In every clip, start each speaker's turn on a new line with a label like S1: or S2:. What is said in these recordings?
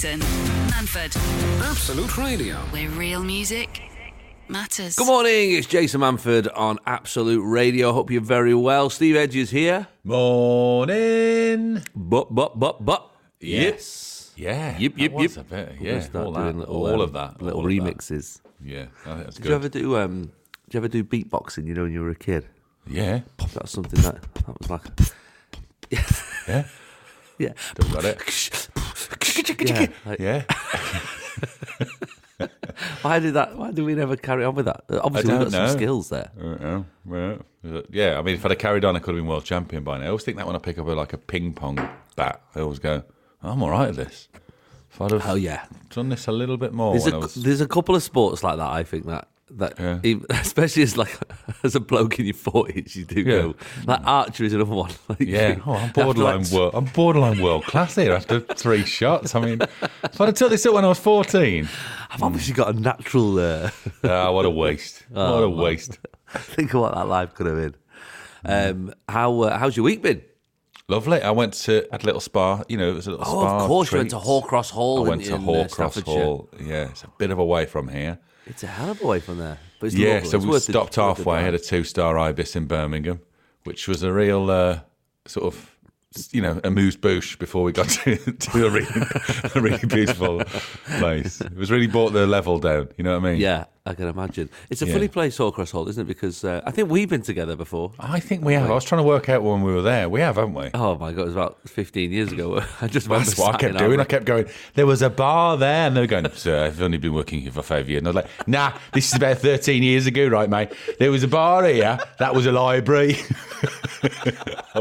S1: Jason Manford,
S2: Absolute Radio.
S1: where real music matters.
S3: Good morning, it's Jason Manford on Absolute Radio. Hope you're very well. Steve Edge is here.
S4: Morning.
S3: But, but, but, but.
S4: Yes. Yeah.
S3: Yip,
S4: that
S3: yip, yip.
S4: a bit.
S3: We're
S4: Yeah. All,
S3: doing
S4: that.
S3: little,
S4: all
S3: um,
S4: of that.
S3: Little
S4: all of that.
S3: remixes.
S4: Yeah. I think that's
S3: Did
S4: good.
S3: you ever do um did you ever do beatboxing, you know, when you were a kid?
S4: yeah.
S3: That's something that that was like
S4: Yeah.
S3: Yeah.
S4: Still got it.
S3: Yeah. like,
S4: Yeah.
S3: Why did that why did we never carry on with that? Uh, Obviously we've got some skills there.
S4: Uh, well, yeah. I mean, if I'd have carried on, I could have been world champion by now. I always think that when I pick up a, like a ping pong bat, I always go, I'm all right at this. If I'd have
S3: Oh yeah.
S4: done this a little bit more
S3: There's a,
S4: I was.
S3: there's a couple of sports like that. I think that that
S4: Yeah.
S3: even- especially as like as a bloke in your forties, you do
S4: Yeah.
S3: go like archery is another one. Like,
S4: Yeah,
S3: you-
S4: oh, I'm
S3: you have to,
S4: borderline
S3: like,
S4: world. I'm borderline world class here after three shots. I mean, if I'd have took this up when I was 14,
S3: I've obviously got a natural. Uh,
S4: ah, what a waste!
S3: Oh,
S4: what a waste!
S3: think of what that life could have been. Um, how uh, how's your week been?
S4: Lovely. I went to had a little spa. You know, it was a little
S3: Oh,
S4: spa.
S3: of course, you went to
S4: treat.
S3: Hoar Cross Hall.
S4: I went
S3: in,
S4: to
S3: in, uh,
S4: Hoar
S3: Cross
S4: Hall. Yeah, it's a bit of a way from here.
S3: It's a hell of a way from there. But
S4: Yeah,
S3: lovely.
S4: so
S3: It's
S4: we stopped
S3: the
S4: halfway. Had a two-star ibis in Birmingham, which was a real uh, sort of. You know, amuse bouche before we got to, to a, really, a really beautiful place. It was really brought the level down. You know what I mean?
S3: Yeah, I can imagine. It's a
S4: Yeah.
S3: funny place, Hoar Cross Hall, isn't it? Because uh, I think we've been together before.
S4: I think we have. I was trying to work out when we were there. We have, haven't we?
S3: Oh my god, it was about fifteen years ago. I just remember
S4: That's what I kept doing.
S3: our-
S4: I kept going, there was a bar there. And they were going, sir, I've only been working here for five years. And I was like, nah, this is about 13 years ago, right, mate? There was a bar here. That was a library.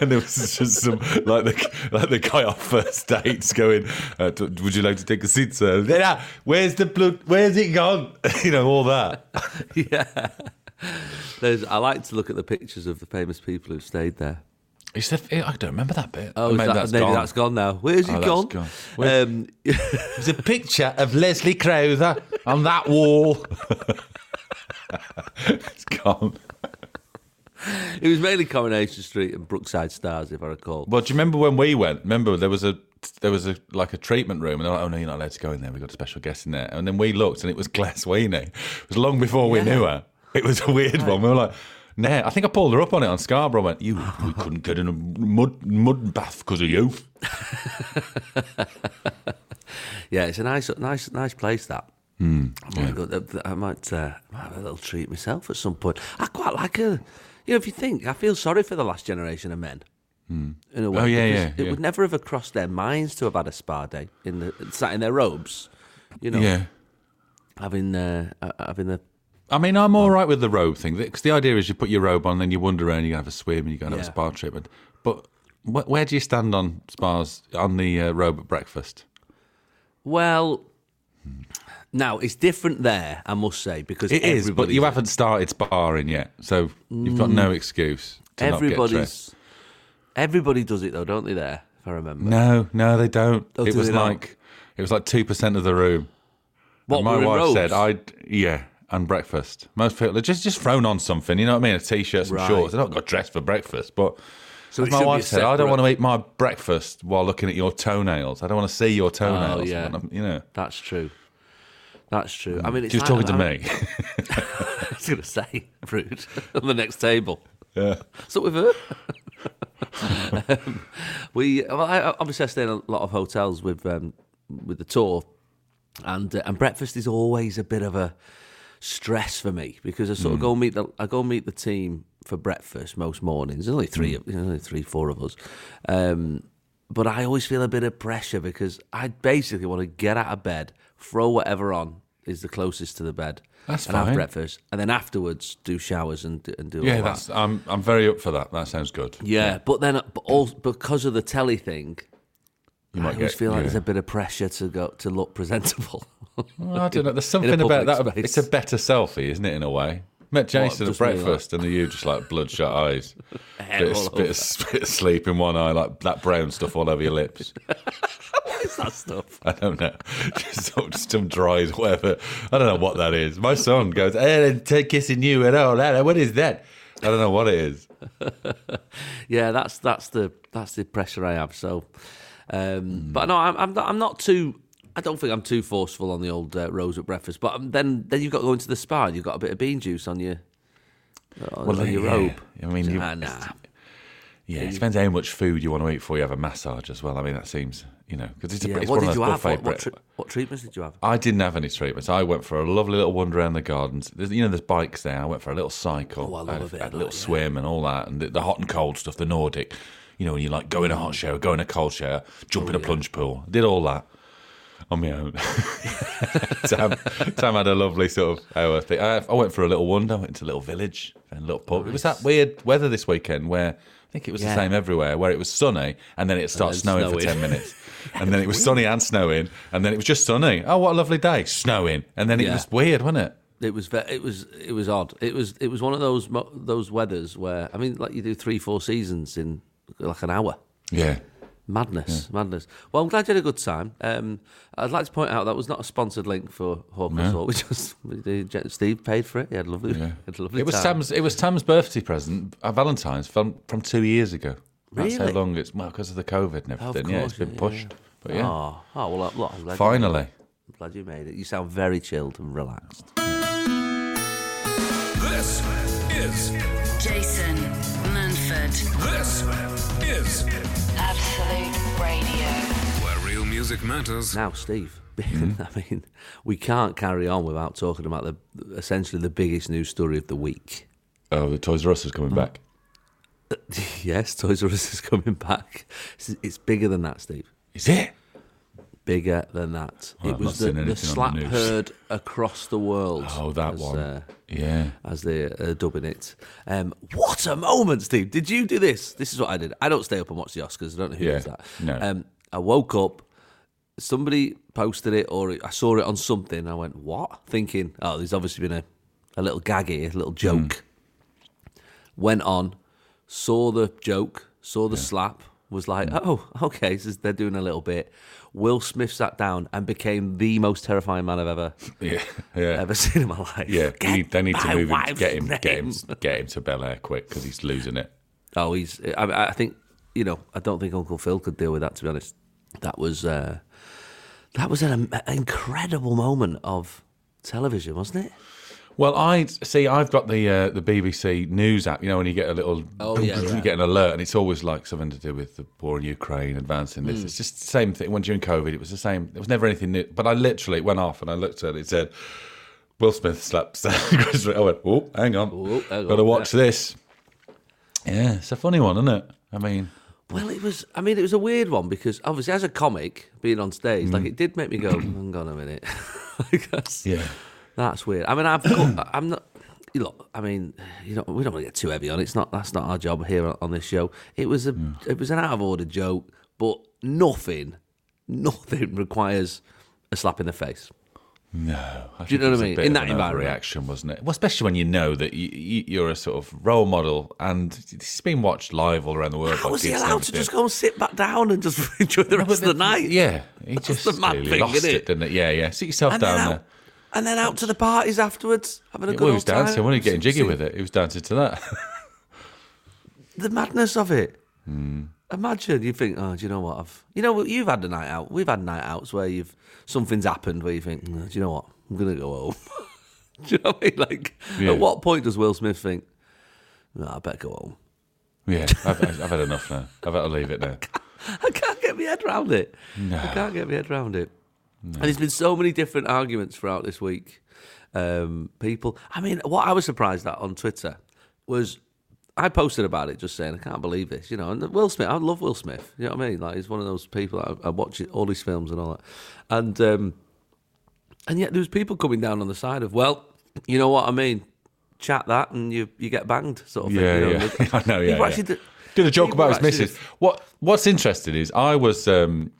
S4: and there was just some, like the, like the guy off first dates going, uh, would you like to take a seat, sir? Nah, where's the blood? Where's it gone? you know, all that.
S3: yeah. There's, I like to look at the pictures of the famous people who've stayed there.
S4: Is that, I don't remember that bit.
S3: Oh, is
S4: maybe
S3: that-
S4: that's
S3: maybe
S4: gone.
S3: that's gone now. Where's it
S4: Oh,
S3: gone?
S4: gone.
S3: Um,
S4: There's a picture of Leslie Crowther on that wall. it's gone.
S3: it was mainly Coronation Street and Brookside Stars, if I recall.
S4: Well, do you remember when we went? Remember there was a there was a like a treatment room, and they're like, "Oh no, you're not allowed to go in there. We've got a special guest in there." And then we looked, and it was Claire Sweeney. It was long before we knew her. It was a weird one. We were like. Nah, I think I pulled her up on it on Scarborough. I went, you, we couldn't get in a mud mud bath because of you.
S3: Yeah, it's a nice, nice, nice place. That.
S4: Hmm,
S3: I might, go, I might, uh, might have a little treat myself at some point. I quite like a, you know, if you think, I feel sorry for the last generation of men. In a way,
S4: Oh, yeah,
S3: because
S4: yeah,
S3: It
S4: yeah.
S3: would never have crossed their minds to have had a spa day in the sat in their robes, you know,
S4: Yeah,
S3: having uh, uh, having the
S4: I mean, I'm all right with the robe thing because the idea is you put your robe on, then you wander around, you have a swim, and you go and have a
S3: Yeah.
S4: spa treatment. But wh- where do you stand on spas on the uh, robe at breakfast?
S3: well. Now it's different there, I must say, because
S4: It is, but you haven't started sparring yet, so you've got no excuse to not get.
S3: Everybody's everybody does it though, don't they? There, if I remember.
S4: No, no, they don't.
S3: Oh,
S4: it
S3: do
S4: was
S3: they not?
S4: like it was like two percent of the room.
S3: What
S4: And my wife
S3: robes?
S4: said, "I yeah." And breakfast. Most people are just just thrown on something. You know what I mean? A t-shirt, some
S3: Right.
S4: shorts. They don't got dressed for breakfast. But
S3: So
S4: as my wife said, I don't want to eat my breakfast while looking at your toenails. I don't want to see your oh, toenails.
S3: Oh, yeah.
S4: You know.
S3: That's true. That's true. I mm. mean, it's
S4: She was
S3: like-
S4: talking to me.
S3: I was going to say, rude, on the next table.
S4: yeah.
S3: So with her. Um, we well, I, obviously I stay in a lot of hotels with um, with the tour, and uh, and breakfast is always a bit of a stress for me because I sort of go meet the I go meet the team for breakfast most mornings. There's only three, there's only three, four of us. Um, but I always feel a bit of pressure because I basically want to get out of bed, throw whatever on is the closest to the bed,
S4: That's
S3: and have
S4: fine.
S3: breakfast, and then afterwards do showers and and do all
S4: Yeah,
S3: that.
S4: that's I'm I'm very up for that. That sounds good.
S3: Yeah, but then uh, but all, because of the telly thing,
S4: You
S3: I
S4: might
S3: always
S4: get-
S3: feel like
S4: yeah.
S3: there's a bit of pressure to go to look presentable.
S4: Well, I don't know. There's something about that.
S3: public
S4: It's a better selfie, isn't it? In a way. Met Jason at
S3: me, like-
S4: breakfast, and you just like bloodshot eyes, bit of, bit, of, bit of sleep in one eye, like that brown stuff all over your lips.
S3: What's that stuff?
S4: I don't know, just some, just some dries, whatever. I don't know what that is. My son goes, "Hey, take kissing you," and all that. What is that? I don't know what it is.
S3: Yeah, that's that's the that's the pressure I have. So, Um, But no, I'm, I'm not. I'm not too. I don't think I'm too forceful on the old uh, rose at breakfast. But um, then, then you've got to go into the spa. and You've got a bit of bean juice on your on, on your
S4: yeah.
S3: robe.
S4: I mean, you-
S3: Ah, nah.
S4: Yeah, it depends how much food you want to eat before you have a massage as well. I mean, that seems, you know, because it's, a,
S3: Yeah.
S4: it's
S3: What
S4: one
S3: did
S4: of
S3: you
S4: those
S3: have?
S4: buffet
S3: What, what, tre- what treatments did you have?
S4: I didn't have any treatments. I went for a lovely little wander around the gardens. There's, you know, there's bikes there. I went for a little cycle.
S3: Oh, I love a bit
S4: a little
S3: that, yeah.
S4: swim and all that, and the, the hot and cold stuff, the Nordic. You know, when you like go in a hot shower, go in a cold shower, jump
S3: Oh,
S4: in a plunge pool. Did all that on my own. Tam, Tam had a lovely sort of hour thing. I, I went for a little wander. Went to a little village and a little pub. It was that weird weather this weekend where I think it was
S3: Yeah.
S4: the same everywhere, where it was sunny and then it started
S3: then
S4: snowing, for ten minutes, and then it was sunny and snowing, and then it was just sunny. Oh, what a lovely day! Snowing, and then it
S3: Yeah.
S4: was weird, wasn't it?
S3: It was ve- it was it was odd. It was it was one of those those weathers where I mean, like you do three four seasons in like an hour.
S4: Yeah.
S3: Madness, madness. Well, I'm glad you had a good time. Um, I'd like to point out that was not a sponsored link for Hawkers
S4: No.
S3: Hall. We just we Steve paid for it. He had a lovely,
S4: Yeah.
S3: had a lovely
S4: It was
S3: time.
S4: Tam's. It was Tam's birthday present, uh, Valentine's from from two years ago. That's how long it's well because of the COVID and
S3: Oh, of
S4: everything. yeah, it's
S3: course,
S4: been
S3: yeah,
S4: pushed. But yeah,
S3: Oh, oh well, look, I'm glad
S4: finally.
S3: You, I'm glad you made it. You sound very chilled and relaxed.
S2: This is
S1: Jason Manford,
S2: this is
S1: Absolute Radio.
S2: where real music matters.
S3: Now, Steve,
S4: Hmm?
S3: I mean, we can't carry on without talking about the essentially the biggest news story of the week.
S4: Oh, the Toys R Us is coming back.
S3: yes, Toys R Us is coming back. It's, it's bigger than that, Steve.
S4: Is it?
S3: Bigger than that.
S4: Well,
S3: it was the, the slap
S4: the
S3: heard across the world.
S4: Oh, that
S3: as,
S4: one.
S3: uh,
S4: Yeah.
S3: as they are dubbing it. Um, what a moment, Steve! Did you do this? This is what I did. I don't stay up and watch the Oscars. I don't know who
S4: Yeah,
S3: does that.
S4: no.
S3: Um, I woke up. Somebody posted it, or I saw it on something. I went, "What?" Thinking, "Oh, there's obviously been a, a little gag here, a little joke." Went on, saw the joke, saw the slap. Was like, "Oh, okay." So they're doing a little bit. Will Smith sat down and became the most terrifying man I've ever
S4: Yeah. Yeah.
S3: ever seen in my life.
S4: Yeah.
S3: Get
S4: you need- they need to move him, get him, get him, get him to Bel Air quick because he's losing it.
S3: Oh, he's. I, I think you know. I don't think Uncle Phil could deal with that. To be honest, that was uh, that was an im- incredible moment of television, wasn't it?
S4: Well, I see. I've got the uh, the BBC News app. You know, when you get a little,
S3: Oh, yeah,
S4: you
S3: yeah.
S4: get an alert, and it's always like something to do with the war in Ukraine, advancing
S3: Hmm.
S4: this. It's just the same thing. When during COVID, it was the same. There was never anything new. But I literally went off, and I looked at it. It said, "Will Smith slaps. I went, "Oh, hang on,
S3: Oh, hang
S4: got to
S3: on,
S4: watch this." Yeah, it's a funny one, isn't it? I mean,
S3: Well, it was. I mean, it was a weird one because obviously, as a comic, being on stage, like it did make me go, "Hang on a minute." Like, that's,
S4: yeah,
S3: that's weird. I mean, I've got, I'm not. You know, I mean, you know, we don't want to get too heavy on it. It's not. That's not our job here on- this show. It was a. Mm. It was an out of order joke, but nothing, nothing requires a slap in the face.
S4: no. I
S3: Do you know what I mean? In that environment.
S4: reaction, wasn't it? Well, especially when you know that you, you're a sort of role model, and it's been watched live all around the world.
S3: How was he allowed to just go and sit back down and just enjoy the rest of the night?
S4: Yeah, he
S3: That's
S4: just
S3: the mad
S4: clearly
S3: thing,
S4: lost
S3: isn't
S4: it?
S3: it?
S4: didn't it? Yeah, yeah. Sit yourself
S3: And
S4: down there.
S3: And then out to the parties afterwards, having a
S4: Yeah,
S3: good
S4: well, he
S3: old
S4: was dancing,
S3: time.
S4: wasn't he? Getting jiggy with it. He was dancing to that.
S3: The madness of it.
S4: Hmm.
S3: Imagine you think, oh, do you know what? I've, you know, you've had a night out. We've had night outs where you've something's happened where you think, "No, do you know what? I'm gonna go home. do you know what I mean? Like,
S4: Yeah.
S3: at what point does Will Smith think, no, I better go home?
S4: yeah, I've, I've had enough now. I've had to leave it now.
S3: I can't get my head around it. No. I can't get my head around it. And there's been so many different arguments throughout this week. Um, people, I mean, what I was surprised at on Twitter was I posted about it, just saying I can't believe this, you know. And Will Smith, I love Will Smith. You know what I mean? Like he's one of those people I, I watch it- all his films and all that, and um, and yet there was people coming down on the side of, well, you know what I mean? Chat that and you you get banged, sort of thing.
S4: Yeah,
S3: you know?
S4: yeah. I know, yeah, yeah.
S3: actually did-
S4: Did a joke about his missus. What What's interesting is I was um,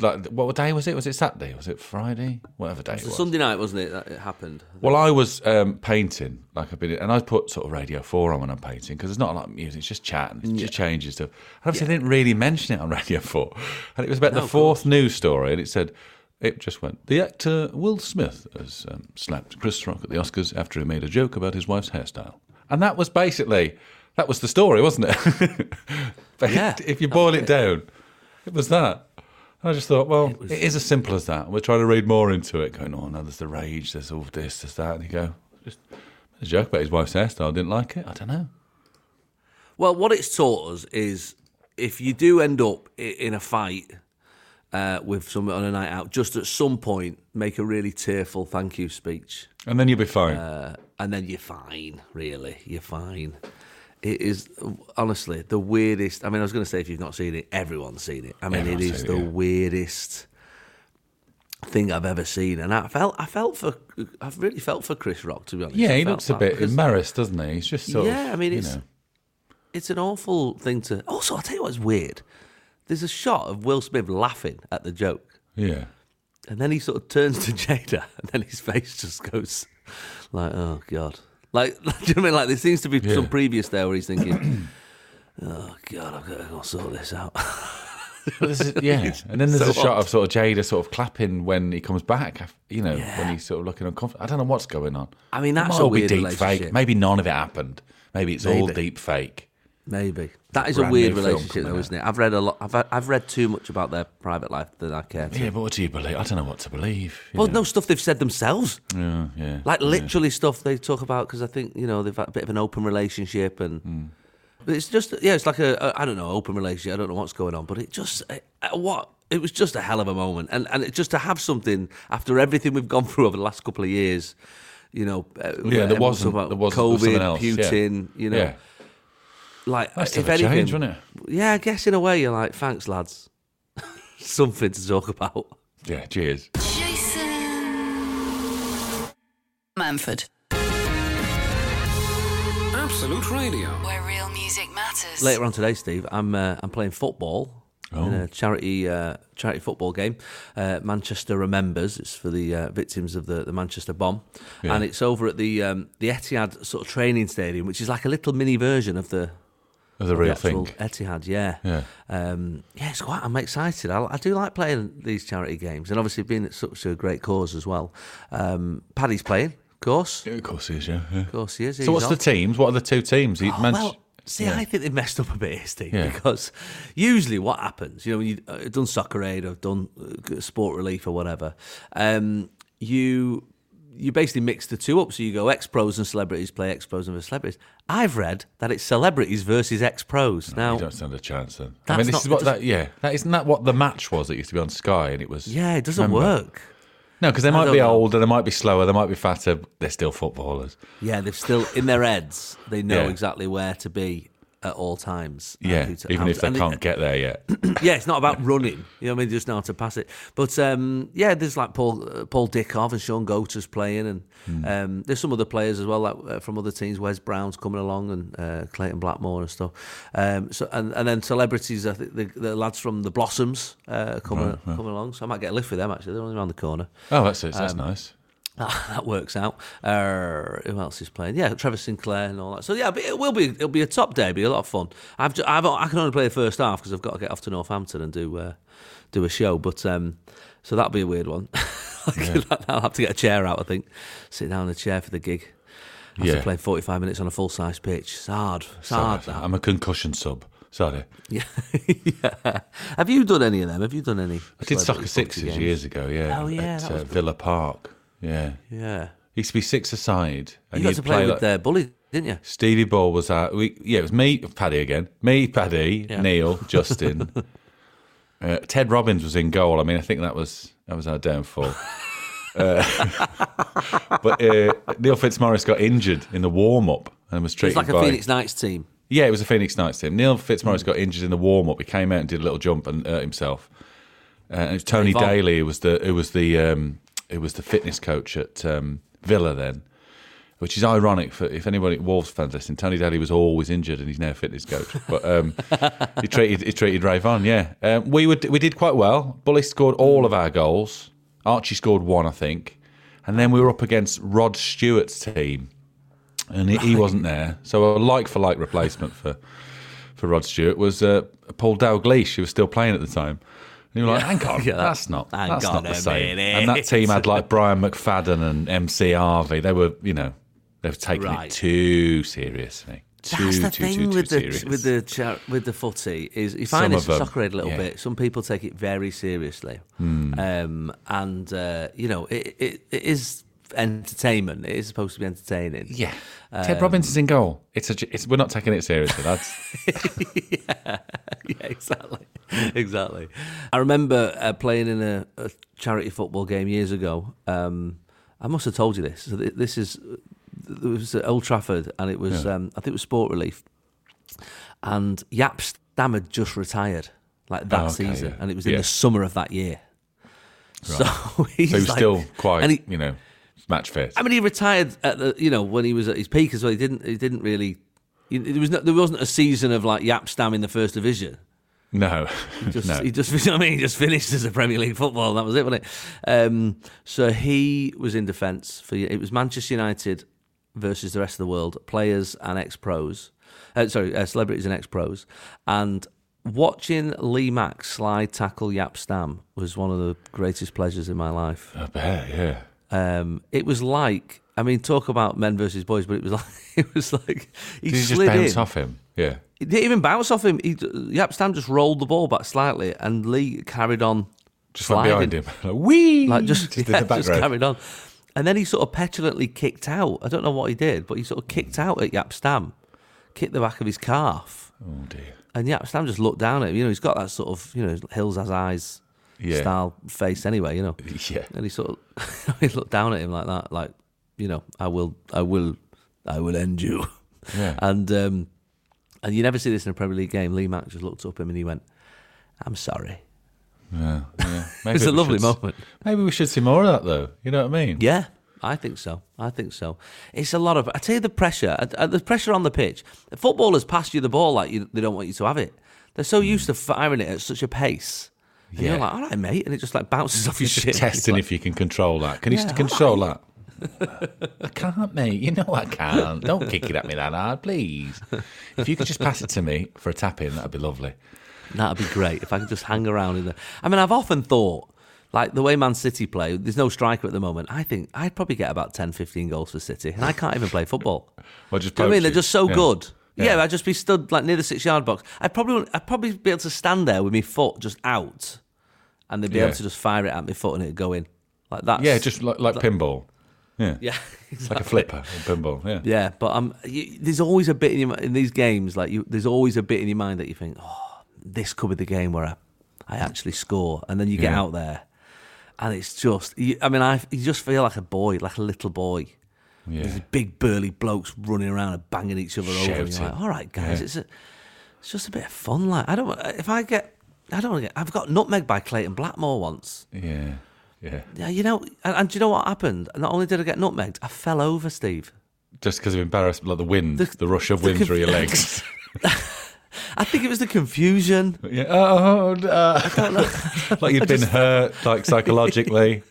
S4: like what day was it? Was it Saturday? Was it Friday? Whatever day it was.
S3: Sunday night, wasn't it? That it happened.
S4: Well, I was um, painting, like I've been, and I put sort of Radio 4 on when I'm painting because there's not a lot of music, it's just chat and it just changes stuff. And obviously, I didn't really mention it on Radio 4. And it was about the fourth news story, and it said, it just went, the actor Will Smith has um, slapped Chris Rock at the Oscars after he made a joke about his wife's hairstyle. And that was basically, that was the story, wasn't it? but
S3: Yeah,
S4: if you boil it down, It was that. I just thought, well, it is as simple as that. We're trying to read more into it, going, oh, no, there's the rage, there's all this, there's that. And you go, just a joke about his wife's hairstyle. Didn't like it. I don't know.
S3: Well, what it's taught us is if you do end up in a fight uh, with someone on a night out, just at some point make a really tearful thank you speech,
S4: And then you'll be fine.
S3: uh, and then you're fine. Really, you're fine. It is honestly the weirdest. I mean, I was going to say if you've not seen it, everyone's seen it. I mean,
S4: Everyone's
S3: it is
S4: seen
S3: the
S4: yeah.
S3: weirdest thing I've ever seen, and I felt, I felt for, I've really felt for Chris Rock to be honest.
S4: yeah,
S3: I
S4: he
S3: felt
S4: looks a
S3: that
S4: bit
S3: because-
S4: embarrassed, doesn't he? He's just sort of.
S3: yeah, I mean,
S4: you
S3: it's
S4: know.
S3: it's an awful thing to. Also, I'll tell you what's weird. There's a shot of Will Smith laughing at the joke,
S4: Yeah.
S3: and then he sort of turns to Jada, and then his face just goes like, "Oh God!" Like, do you know what I mean? Like, there seems to be
S4: Yeah.
S3: some previous there where he's thinking, "Oh God, I've got to go sort this out."
S4: This is- yeah, and then there's
S3: so
S4: a shot of sort of Jada sort of clapping when he comes back. You know, when he's sort of looking uncomfortable. I don't know what's going on.
S3: I mean,
S4: It might
S3: a
S4: all be deep fake. Maybe none of it happened. Maybe it's all deep fake.
S3: Maybe that is a
S4: brand
S3: weird
S4: new film
S3: relationship,
S4: coming
S3: though,
S4: out.
S3: isn't it? I've read a lot. I've I've read too much about their private life than I care to.
S4: Yeah, but what do you believe? I don't know what to believe. you
S3: Well,
S4: know.
S3: no stuff they've said themselves.
S4: Yeah, yeah.
S3: like
S4: yeah.
S3: literally stuff they talk about because I think you know they've had a bit of an open relationship and
S4: Hmm.
S3: but it's just yeah it's like a, a I don't know open relationship I don't know what's going on but it just uh, uh, what it was just a hell of a moment and and it, just to have something after everything we've gone through over the last couple of years you know uh, where
S4: there
S3: everyone's
S4: wasn't-
S3: talking about
S4: there wasn't- there was
S3: COVID
S4: something else, yeah.
S3: Putin you know
S4: Yeah.
S3: Like
S4: Nice to
S3: if anything
S4: change, wasn't it?
S3: yeah I guess in a way you're like thanks lads something to talk about
S4: Yeah, cheers.
S1: Jason Manford,
S2: Absolute Radio.
S1: where real music matters.
S3: Later on today, Steve, I'm uh, I'm playing football in a charity uh, charity football game. Uh, Manchester remembers. It's for the uh, victims of the, the Manchester bomb,
S4: Yeah.
S3: and it's over at the um, the Etihad sort of training stadium, which is like a little mini version of the.
S4: Of the real
S3: the
S4: thing.
S3: Etihad, yeah,
S4: Yeah.
S3: um, yeah. It's quite. I'm excited. I, I do like playing these charity games, and obviously being at such a great cause as well. Um, Paddy's playing, of course,
S4: Yeah, of course he is, yeah. yeah.
S3: of course he is.
S4: So what's
S3: He's
S4: the teams? What are the two teams? He-
S3: Oh, well, see,
S4: yeah.
S3: I think they've messed up a bit Steve,
S4: Yeah.
S3: because usually what happens, you know, when you've uh, done Soccer Aid or done uh, Sport Relief or whatever, um, you you basically mix the two up. So you go ex pros and celebrities play ex pros and celebrities. I've read that it's celebrities versus ex pros. now,
S4: You don't stand a chance then. I mean, this
S3: not-
S4: is what that. Yeah, that isn't that what the match was. That used to be on Sky, and it was.
S3: yeah, it doesn't
S4: Remember?
S3: work.
S4: No, because they might be
S3: know.
S4: older, they might be slower, they might be fatter. They're still footballers.
S3: Yeah, they're still in their heads. They know
S4: Yeah.
S3: exactly where to be at all times.
S4: Yeah,
S3: to-
S4: even
S3: how
S4: if they can't get there yet.
S3: yeah, it's not about running. You know I mean? Just know how to pass it. But um, yeah, there's like Paul uh, Paul Dickov and Shaun Goater's playing, and
S4: Hmm.
S3: um, there's some other players as well like, uh, from other teams. Wes Brown's coming along, and uh, Clayton Blackmore and stuff. Um, so and, and then celebrities, I think the, the lads from the Blossoms uh, coming coming along. So I might get a lift with them. Actually, they're only around the corner.
S4: Oh, that's it.
S3: Um,
S4: That's nice.
S3: That works out. Uh, who else is playing? Yeah, Trevor Sinclair and all that. So yeah, it will be it'll be a top day. It'll be a lot of fun. I've, I've I can only play the first half because I've got to get off to Northampton and do uh, do a show. But um, so that'll be a weird one. I'll have to get a chair out. I think sit down in a chair for the gig. Have
S4: Yeah.
S3: to play forty five minutes on a full size pitch. It's hard. It's hard. That.
S4: I'm a concussion sub. Sorry.
S3: Yeah. yeah. Have you done any of them? Have you done any?
S4: I did soccer sixes years ago, yeah.
S3: Oh, yeah,
S4: At uh. Villa Park. Yeah.
S3: Yeah.
S4: He used to be six aside. And
S3: You got to play, with
S4: like-
S3: uh, Bully, didn't you?
S4: Stevie Bull was out. We, yeah, it was me, Paddy again. Me, Paddy,
S3: Yeah.
S4: Neil, Justin. uh, Ted Robbins was in goal. I mean, I think that was that was our downfall. uh, but uh, Neil Fitzmaurice got injured in the warm up and was
S3: It's
S4: treated
S3: like a
S4: by.
S3: Phoenix Nights team.
S4: Yeah, it was a Phoenix Nights team. Neil Fitzmaurice got injured in the warm up. He came out and did a little jump and hurt himself. Uh, and it was Tony Daley who was the who was the um, who was the fitness coach at um, Villa then. Which is ironic for if anybody Wolves fans listening. Tony Daley was always injured and he's now a fitness coach. But um, he treated he treated Ray Von, yeah. Um, we would we did quite well. Bully scored all of our goals. Archie scored one, I think, and then we were up against Rod Stewart's team, and he, he wasn't there. So a like for like replacement for for Rod Stewart was uh, Paul Dalglish, who was still playing at the time. And you were like, hang on,
S3: Yeah.
S4: that's not that's not the same.
S3: minute.
S4: And that team had like Brian McFadden and MC Harvey. They were, you know, they were taking
S3: Right.
S4: it too seriously. too,
S3: That's the
S4: too,
S3: thing
S4: too,
S3: with the with the char- with the footy is you find this with soccer aid a little
S4: yeah.
S3: bit. Some people take it very seriously,
S4: Hmm.
S3: um, and uh, you know it, it, it is entertainment. It is supposed to be entertaining.
S4: yeah.
S3: Um,
S4: Ted Robinson's in goal. It's a. It's, we're not taking it seriously. That's
S3: yeah, exactly, exactly. I remember uh, playing in a, a charity football game years ago. Um, I must have told you this. So th- this is it was at Old Trafford, and it was
S4: Yeah.
S3: um, I think it was Sport Relief, and Jaap Stam had just retired like that
S4: Oh, okay,
S3: season,
S4: yeah.
S3: and it was in
S4: Yeah.
S3: the summer of that year. So he's,
S4: so he's
S3: like-
S4: still quite,
S3: he-
S4: you know, match fit.
S3: I mean, he retired at the you know when he was at his peak as well. He didn't he didn't really. he- There was no, there wasn't a season of like Jaap Stam in the first division.
S4: No,
S3: Just,
S4: no.
S3: He just, you know I mean, he just finished as a Premier League football. And that was it, wasn't it? Um, so he was in defence for it was Manchester United versus the rest of the world, players and ex pros. Uh, sorry, uh, celebrities and ex pros, and watching Lee Mack slide tackle Jaap Stam was one of the greatest pleasures in my life.
S4: I bet, yeah.
S3: Um, it was like, I mean, talk about men versus boys, but it was like, it was like he
S4: Did he just
S3: slid
S4: bounce
S3: in.
S4: off him? Yeah.
S3: He didn't even bounce off him. He, Jaap Stam just rolled the ball back slightly, and Lee carried on.
S4: Just went behind him. Like, wee!
S3: Like just,
S4: in
S3: yeah,
S4: the
S3: just carried on. And then he sort of petulantly kicked out. I don't know what he did, but he sort of kicked out at Jaap Stam, kicked the back of his calf,
S4: Oh, dear.
S3: and Jaap Stam just looked down at him. You know, he's got that sort of you know Hills has eyes
S4: Yeah.
S3: style face anyway. You know,
S4: Yeah.
S3: and he sort of he looked down at him like that, like you know, I will, I will, I will end you.
S4: Yeah.
S3: And um, and you never see this in a Premier League game. Lee Mack just looked up at him and he went, "I'm sorry."
S4: Yeah, yeah. Maybe
S3: It's a lovely
S4: should-
S3: moment.
S4: Maybe we should see more of that, though. You know what I mean?
S3: Yeah, I think so. I think so. It's a lot of. I tell you, the pressure. The pressure on the pitch. The footballers pass you the ball like you, they don't want you to have it. They're so used to firing it at such a pace. And
S4: Yeah.
S3: you're like, all right, mate, and it just like bounces off your shit.
S4: testing
S3: It's
S4: if you can control that. Can you
S3: Yeah,
S4: control that? I can't, mate. You know I can't. Don't kick it at me that hard, please. If you could just pass it to me for a tap in, that'd be lovely.
S3: That'd be great if I could just hang around in there. I mean, I've often thought, like the way Man City play, there's no striker at the moment. I think I'd probably get about 10, 15 goals for City, and I can't even play football.
S4: Well, just
S3: Do you know I mean? They're just so
S4: Yeah.
S3: good. Yeah.
S4: Yeah.
S3: I'd just be stood like near the six yard box. I'd probably I'd probably be able to stand there with my foot just out, and they'd be
S4: Yeah.
S3: able to just fire it at my foot and it'd go in. Like that.
S4: Yeah, just like, like pinball. Yeah.
S3: yeah,
S4: It's like a flipper in pinball. Yeah.
S3: Yeah, but um, you, there's always a bit in your, in these games like you. There's always a bit in your mind that you think, oh, this could be the game where I, I actually score, and then you get
S4: Yeah.
S3: out there, and it's just. You, I mean, I you just feel like a boy, like a little boy.
S4: Yeah.
S3: These big burly blokes running around and banging each other over. And you're like, all right, guys,
S4: Yeah.
S3: it's a, it's just a bit of fun. Like I don't. If I get, I don't get. I've got nutmeg by Clayton Blackmore once.
S4: Yeah. Yeah.
S3: Yeah, you know, and, and do you know what happened? Not only did I get nutmegged, I fell over, Steve.
S4: Just because of embarrassment, like the wind, the,
S3: The-
S4: rush of wind
S3: conf-
S4: through your legs.
S3: I think it was the confusion.
S4: yeah. Oh, uh, like you'd been hurt, like psychologically,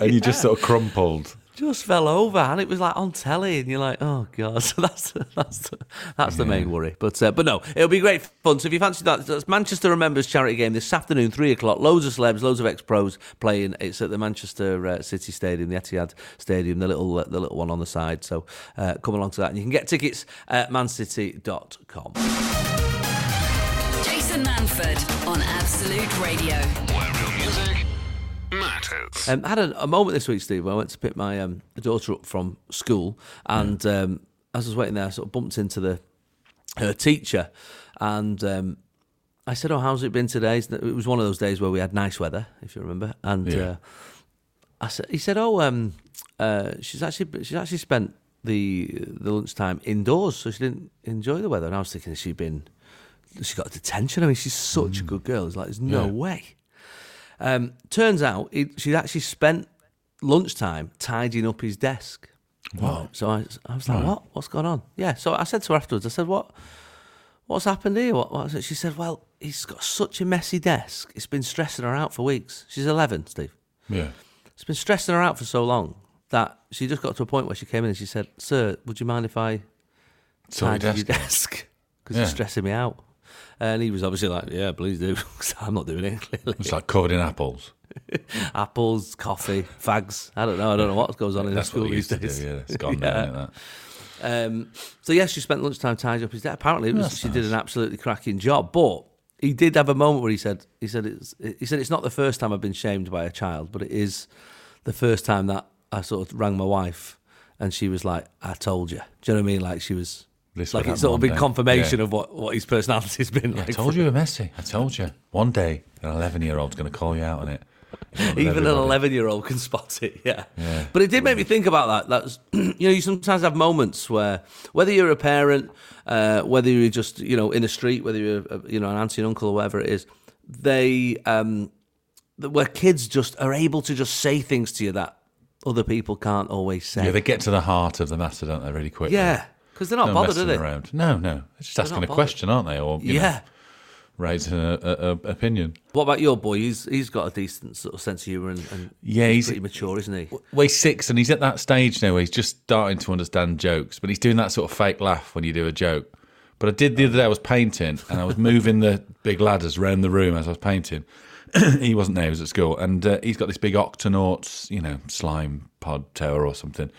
S4: and you just sort of crumpled.
S3: Just fell over and it was like on telly and you're like oh god. So that's that's that's the main worry. But uh, but no it'll be great fun. So if you fancy that that's manchester remembers charity game this afternoon three o'clock. Loads of celebs loads of ex-pros playing. It's at the manchester uh, city stadium the etihad stadium the little uh, the little one on the side. So uh, come along to that and you can get tickets at mancity.com
S1: Jason Manford on Absolute Radio.
S2: Where real music matters.
S3: Um, I had a, a moment this week, Steve, where I went to pick my um, daughter up from school, and um, as I was waiting there, I sort of bumped into the her teacher, and um, I said, "Oh, how's it been today?" It was one of those days where we had nice weather, if you remember, and
S4: Yeah.
S3: uh, I said, "He said, oh, um, uh, she's actually she's actually spent the the lunchtime indoors, so she didn't enjoy the weather." And I was thinking, has she been? She got detention. I mean, she's such a good girl. It's like there's no
S4: Yeah.
S3: way. Um, turns out he, she'd actually spent lunchtime tidying up his desk.
S4: What?
S3: So I, I was like, "What? What's going on?" Yeah. So I said to her afterwards. I said, "What? What's happened here?" What? what? She said, "Well, he's got such a messy desk. It's been stressing her out for weeks. She's 11, Steve.
S4: Yeah.
S3: It's been stressing her out for so long that she just got to a point where she came in and she said, "Sir, would you mind if I tidy your
S4: desk.
S3: desk because
S4: Yeah.
S3: it's stressing me out?" And he was obviously like, "Yeah, please do. I'm not doing it. Clearly,
S4: It's like covered in apples.
S3: apples, coffee, fags. I don't know. I don't know what goes on in
S4: That's
S3: school
S4: what
S3: these days.
S4: do. Yeah, it's gone
S3: Yeah.
S4: now?
S3: Um, so yes, she spent lunchtime tidying up his desk. Apparently, was,
S4: That's
S3: she did an absolutely cracking job. But he did have a moment where he said, he said, it's, he said, it's not the first time I've been shamed by a child, but it is the first time that I sort of rang my wife, and she was like, "I told you." Do you know what I mean? Like she was.
S4: This
S3: like it's sort of been confirmation
S4: Yeah.
S3: of what, what his personality's been like.
S4: I told you, messy. I told you. One day, an 11 year old's going to call you out on it.
S3: Even an 11 year old can spot it, yeah.
S4: Yeah.
S3: But it did make me think about that. That's, you know, you sometimes have moments where, whether you're a parent, uh, whether you're just, you know, in the street, whether you're, uh, you know, an auntie and uncle or whatever it is, they, um, where kids just are able to just say things to you that other people can't always say.
S4: Yeah, they get to the heart of the matter, don't they, really quickly?
S3: Yeah, because they're not
S4: No
S3: bothered, are they?
S4: around. No, no. They're just asking a
S3: bothered.
S4: question, aren't they? Or, you know,
S3: Yeah.
S4: raising a, a, a opinion.
S3: What about your boy? He's he's got a decent sort of sense of humour and, and
S4: Yeah, he's-
S3: pretty mature, isn't he?
S4: Well, he's six and he's at that stage now where he's just starting to understand jokes, but he's doing that sort of fake laugh when you do a joke. But I did the other day, I was painting and I was moving the big ladders around the room as I was painting. he wasn't there, he was at school. And uh, he's got this big Octonauts, you know, slime pod tower or something.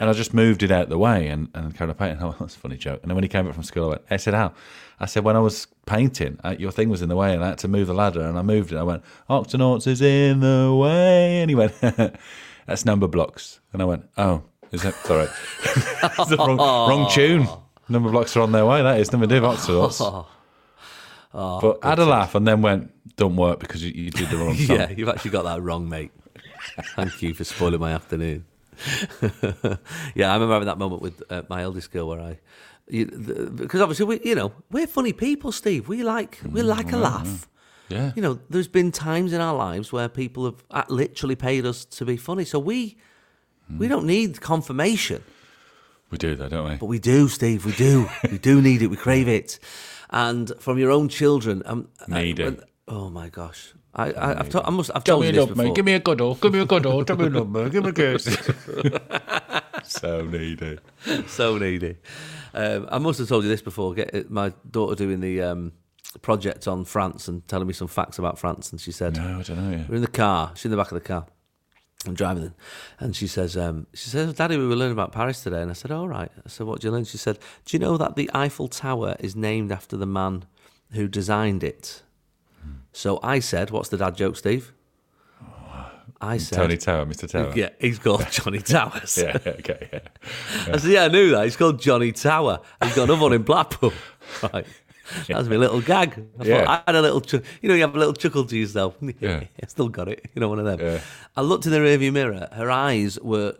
S4: And I just moved it out the way and, and carried on painting. Oh, that's a funny joke. And then when he came back from school, I went, I said, How? I said, When I was painting, uh, your thing was in the way and I had to move the ladder and I moved it. I went, Octonauts is in the way. And he went, That's number blocks. And I went, Oh, is that sorry? wrong, wrong tune. Number blocks are on their way. That is number two Octonauts. But I had a laugh and then went, Don't work because you, you did the wrong song.
S3: Yeah, you've actually got that wrong, mate. Thank you for spoiling my afternoon. yeah, I remember having that moment with uh, my eldest girl where I, you, the, because obviously we, you know, we're funny people, Steve. We like we like a laugh.
S4: Yeah.
S3: You know, there's been times in our lives where people have uh, literally paid us to be funny, so we we don't need confirmation.
S4: We do though, don't we?
S3: But we do, Steve. We do. we do need it. We crave it. And from your own children, um,
S4: Need
S3: uh,
S4: it.
S3: Oh my gosh! I, I, I've, to, I must. I've told you this before.
S4: me a cuddle. Give me a cuddle. Give me a number. Give me a kiss. so needy.
S3: so needy. Um, I must have told you this before. Get my daughter doing the um, project on France and telling me some facts about France, and she said,
S4: No, I don't know. Yeah.
S3: "We're in the car. She's in the back of the car. I'm driving, in, and she says, um, she says, Daddy, we were learning about Paris today." And I said, "All right." I said, "What did you learn?" She said, "Do you know that the Eiffel Tower is named after the man who designed it?" So I said, "What's the dad joke, Steve?" I said,
S4: Tony Tower, Mr. Tower.
S3: "Yeah, he's called Johnny Towers."
S4: Yeah, okay, yeah.
S3: I said, yeah, I knew that. He's called Johnny Tower. He's got another one in Blackpool. Right. That was my little gag. I,
S4: Yeah.
S3: thought, I had a little, you know, you have a little chuckle to yourself.
S4: Yeah.
S3: I still got it. You know, one of them.
S4: Yeah.
S3: I looked in the rearview mirror. Her eyes were,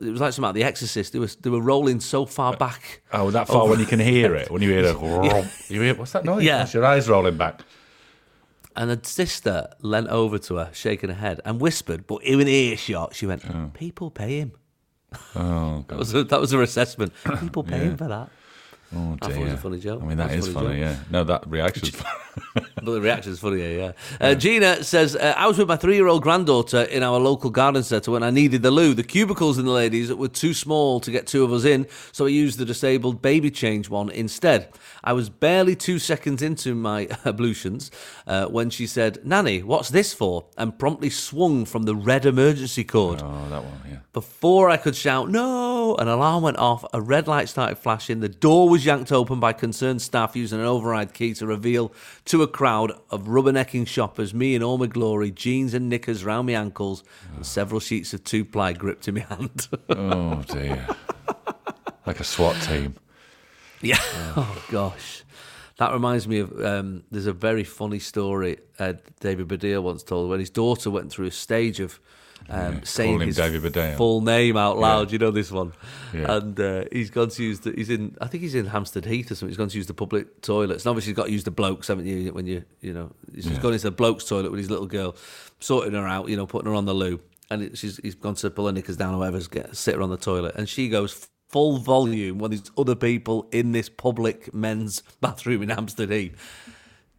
S3: it was like something like The Exorcist. They were, they were rolling so far uh, back.
S4: Oh, that far oh. when you can hear it. When you hear it. You hear, what's that noise?
S3: Yeah.
S4: That's your eyes rolling back.
S3: And her sister leant over to her, shaking her head, and whispered, but in earshot, she went, People pay him.
S4: Oh,
S3: That
S4: God.
S3: was, that was her assessment. People pay him for that.
S4: Oh,
S3: I
S4: dear.
S3: thought it was a funny joke.
S4: I mean, that
S3: That's funny
S4: funny, yeah. No, that reaction's funny.
S3: But the reaction is funny, yeah. yeah. Uh, Gina says, uh, I was with my three year old granddaughter in our local garden centre when I needed the loo. The cubicles in the ladies were too small to get two of us in, so I used the disabled baby change one instead. I was barely two seconds into my ablutions uh, when she said, Nanny, what's this for? and promptly swung from the red emergency cord.
S4: Oh, that one, yeah.
S3: Before I could shout, no, an alarm went off, a red light started flashing, the door was yanked open by concerned staff using an override key to reveal to a crowd of rubbernecking shoppers me in all my glory, jeans and knickers round my ankles, and several sheets of two ply gripped in my hand.
S4: Oh, dear. like a SWAT team.
S3: yeah. Oh, gosh. That reminds me of um, there's a very funny story uh, David Baddiel once told when his daughter went through a stage of um, saying his
S4: David
S3: full name out loud. You know this one,
S4: Yeah.
S3: and uh, he's gone to use the. He's in. I think he's in Hampstead Heath or something. He's gone to use the public toilets, and obviously he's got to use the blokes, haven't you? When you, you know, he's
S4: Yeah.
S3: gone into the blokes' toilet with his little girl, sorting her out. You know, putting her on the loo, and it, she's he's gone to pull her knickers down or whatever, get sit her on the toilet, and she goes. Full volume when there's other people in this public men's bathroom in Hampstead Heath.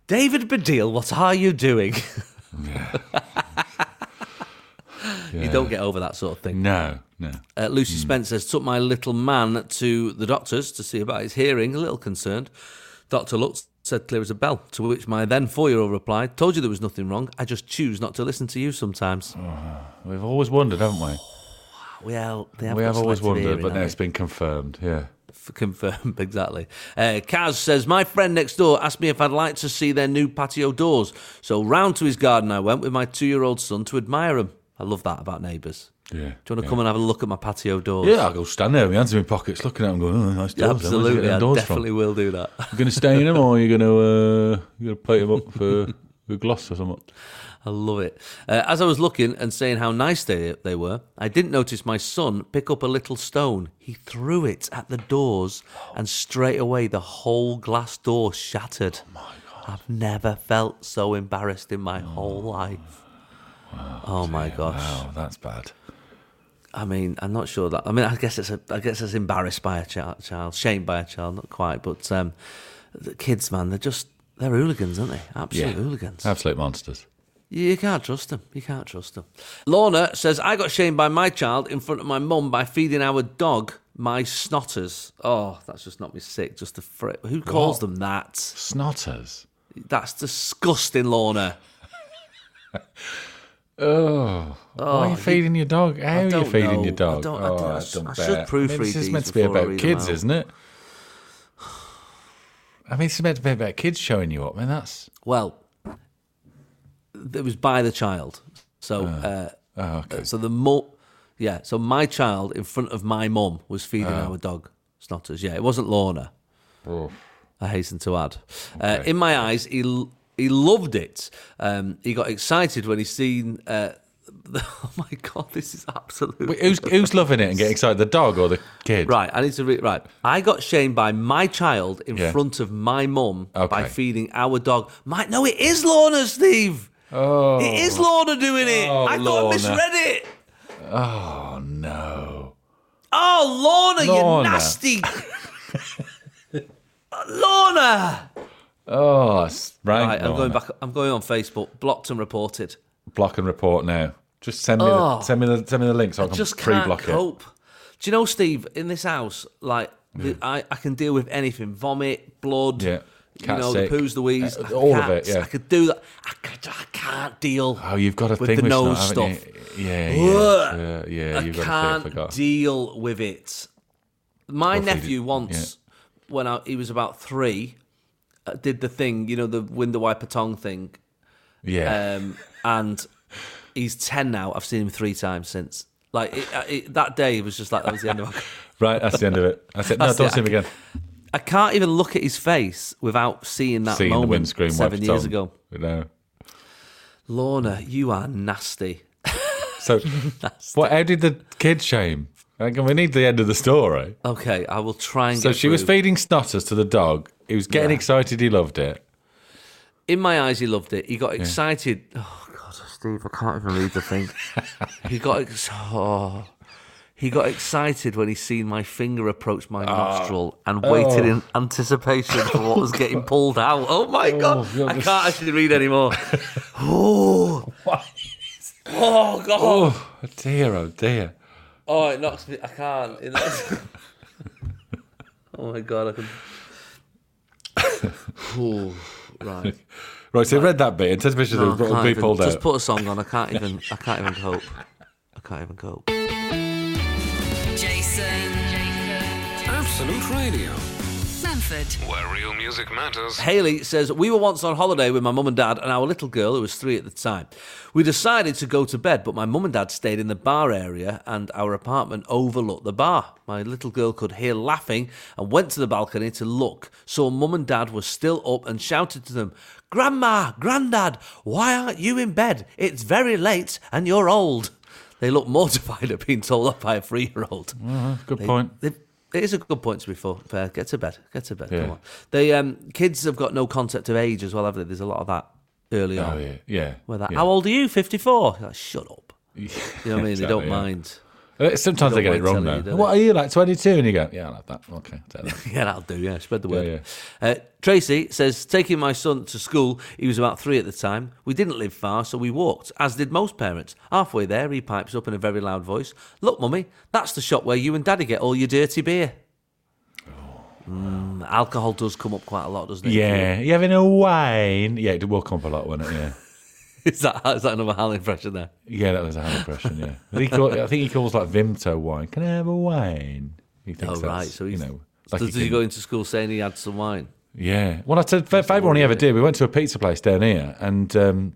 S3: David Baddiel, what are you doing? You don't get over that sort of thing.
S4: No, no.
S3: Uh, Lucy Spence says, took my little man to the doctors to see about his hearing, a little concerned. Doctor looked, said clear as a bell, to which my then four-year-old replied, told you there was nothing wrong, I just choose not to listen to you sometimes.
S4: We've always wondered, haven't we?
S3: Well, they have
S4: we have always wondered,
S3: hearing,
S4: but now it's been confirmed. Yeah.
S3: Confirmed exactly. Uh, Kaz says my friend next door asked me if I'd like to see their new patio doors, so round to his garden I went with my two-year-old son to admire them. I love that about neighbours.
S4: Yeah.
S3: Do you want to
S4: yeah.
S3: come and have a look at my patio doors?
S4: Yeah, I'll go stand there with my hands in my pockets, looking at them, going, "Oh, nice doors." then. Where'd you get
S3: absolutely. I definitely
S4: from?
S3: will do that.
S4: You going to stay in them, or are you going to uh, you're going to plate them up for with gloss or something?
S3: I love it. Uh, as I was looking and saying how nice they they were, I didn't notice my son pick up a little stone. He threw it at the doors, and straight away the whole glass door shattered. Oh my god! I've never felt so embarrassed in my whole life. Oh my gosh!
S4: Wow, that's bad.
S3: I mean, I'm not sure that. I mean, I guess it's a. I guess it's embarrassed by a child, child shamed by a child, not quite. But um, the kids, man, they're just they're hooligans, aren't they? Absolute
S4: Yeah.
S3: hooligans.
S4: Absolute monsters.
S3: You can't trust them. You can't trust them. Lorna says, I got shamed by my child in front of my mum by feeding our dog my snotters. Oh, that's just not me sick. Just the fr- Who calls them that?
S4: Snotters.
S3: That's disgusting, Lorna.
S4: Oh, why are you feeding your dog? How are you feeding
S3: know.
S4: your dog?
S3: I don't- I
S4: oh,
S3: I
S4: I
S3: sh-
S4: don't
S3: I
S4: bet.
S3: should
S4: I
S3: proofread
S4: mean, this is meant to be about kids, isn't it? I mean, it's meant to be about kids showing you up. I mean, that's
S3: Well, it was by the child. So, uh,
S4: oh, okay.
S3: so the mum, yeah. So my child in front of my mum was feeding
S4: Oh.
S3: our dog snotters. Yeah, it wasn't Lorna.
S4: Oh.
S3: I hasten to add. Uh, in my eyes, he he loved it. Um, he got excited when he seen. Uh, oh my god, this is absolute.
S4: Wait, who's who's loving it and getting excited? The dog or the kid?
S3: Right, I need to read. Right, I got shamed by my child in
S4: Yeah.
S3: front of my mum by feeding our dog. My no, it is Lorna, Steve.
S4: Oh,
S3: It is Lorna doing it.
S4: Oh,
S3: I thought I misread it.
S4: oh no.
S3: Oh, Lorna,
S4: Lorna.
S3: you nasty. Lorna.
S4: Oh.
S3: Right, I'm going back. I'm going on Facebook. Blocked and reported.
S4: Block and report now. Just send me
S3: Oh.
S4: the send me the send me the link so I, can
S3: just can't
S4: pre-block it.
S3: cope. Do you know, Steve? In this house, like the, I, I can deal with anything: vomit, blood.
S4: Yeah.
S3: you know,
S4: sick.
S3: the poos, the wheeze,
S4: Uh, all of it,
S3: cats.
S4: yeah.
S3: I could do that. I, could, I can't deal.
S4: Oh, you've got a
S3: with
S4: thing
S3: the
S4: with
S3: nose
S4: haven't
S3: stuff.
S4: You? Yeah,
S3: Ugh.
S4: yeah, yeah, yeah.
S3: I
S4: You've got a
S3: can't
S4: thing. I forgot.
S3: deal with it. My
S4: feed
S3: nephew once, when I, he was about three, did the thing, you know, the window wiper tongue thing,
S4: yeah.
S3: um, and he's ten now. I've seen him three times since. Like it, uh, it, that day, it was just like that was the end of. My,
S4: right, that's the end of it. I said, no,
S3: That's
S4: don't
S3: it.
S4: see him again.
S3: I can't even look at his face without seeing that
S4: Seeing the
S3: moment
S4: windscreen
S3: seven years ago.
S4: No.
S3: Lorna, you are nasty.
S4: So, what? How did the kid shame? Like, we need the end of the story.
S3: Okay, I will try and.
S4: So she was feeding snotters to the dog. He was getting
S3: Yeah.
S4: excited. He loved it.
S3: In my eyes, he loved it. He got excited. Oh God, Steve, I can't even read the thing. he got ex- oh, he got excited when he seen my finger approach my ah. nostril and waited oh. in anticipation for what was getting pulled out. Oh my oh, God,
S4: you're
S3: I can't actually read anymore. oh, oh God.
S4: Oh dear, oh dear.
S3: Oh, it knocks me. I can't. It knocks- oh my god, I can. Ooh, right.
S4: Right, so you read that bit. Anticipation
S3: No, I
S4: of what
S3: can't
S4: will be
S3: even-
S4: pulled
S3: just put a song on. I can't even. I can't even cope. I can't even cope.
S1: Jason.
S2: Absolute Radio,
S1: Manford.
S2: where real music matters.
S3: Haley says we were once on holiday with my mum and dad and our little girl who was three at the time. We decided to go to bed, but my mum and dad stayed in the bar area and our apartment overlooked the bar. My little girl could hear laughing and went to the balcony to look. Saw mum and dad were still up and shouted to them, "Grandma, Grandad, why aren't you in bed? It's very late and you're old." They looked mortified at being told off by a three-year-old. Mm-hmm.
S4: Good point.
S3: They, it is a good point to be fair. Get to bed. Get to bed.
S4: Yeah.
S3: Come on. The um, kids have got no concept of age as well, have they? There's a lot of that early
S4: Oh
S3: on.
S4: yeah, yeah.
S3: Where that,
S4: yeah.
S3: How old are you? Fifty four. Like, Shut up. You know what I mean? they don't mind.
S4: Uh, Sometimes
S3: they
S4: get it wrong though.
S3: you,
S4: what are you like? Twenty two, and you go, yeah, I like that. Okay, that.
S3: Yeah, that'll do. Yeah, spread the word.
S4: yeah.
S3: Uh, Tracy says taking my son to school. He was about three at the time. We didn't live far, so we walked, as did most parents. Halfway there, he pipes up in a very loud voice, "Look, mummy, that's the shop where you and daddy get all your dirty beer." Mm, alcohol does come up quite a lot, doesn't it?
S4: Yeah, you having a wine? Yeah, it will come up a lot, won't it? Yeah.
S3: is that is that another Hal impression there?
S4: Yeah, that was a Hal impression. Yeah, but he call, I think he calls like Vimto wine. Can I have a wine? He thinks
S3: Oh
S4: that's,
S3: right, so
S4: you know, like
S3: so
S4: he
S3: did he go into school saying he had some wine?
S4: Yeah. Well, I said fa- favourite one he ever did. We went to a pizza place down here, and um,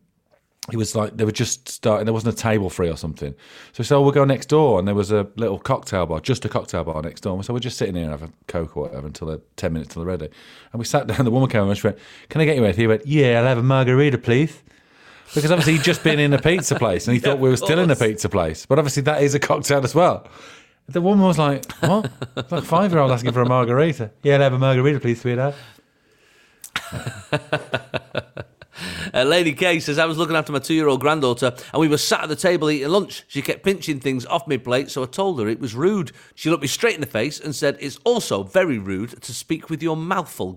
S4: he was like, they were just starting. There wasn't a table free or something. So we said, "Oh, we'll go next door." And there was a little cocktail bar, just a cocktail bar next door. And we said, "We're just sitting here and have a coke or whatever until they're ten minutes till they're ready." And we sat down. The woman came over and she went, "Can I get you anything?" He went, "Yeah, I'll have a margarita, please." Because obviously he'd just been in a pizza place and he thought we were still in a pizza place. But obviously that is a cocktail as well. The woman was like, What? It's like five year old asking for a margarita. Yeah, I'll have a margarita, please, sweetheart.
S3: Uh, Lady K says, I was looking after my two year old granddaughter and we were sat at the table eating lunch. She kept pinching things off my plate, so I told her it was rude. She looked me straight in the face and said, It's also very rude to speak with your mouth full,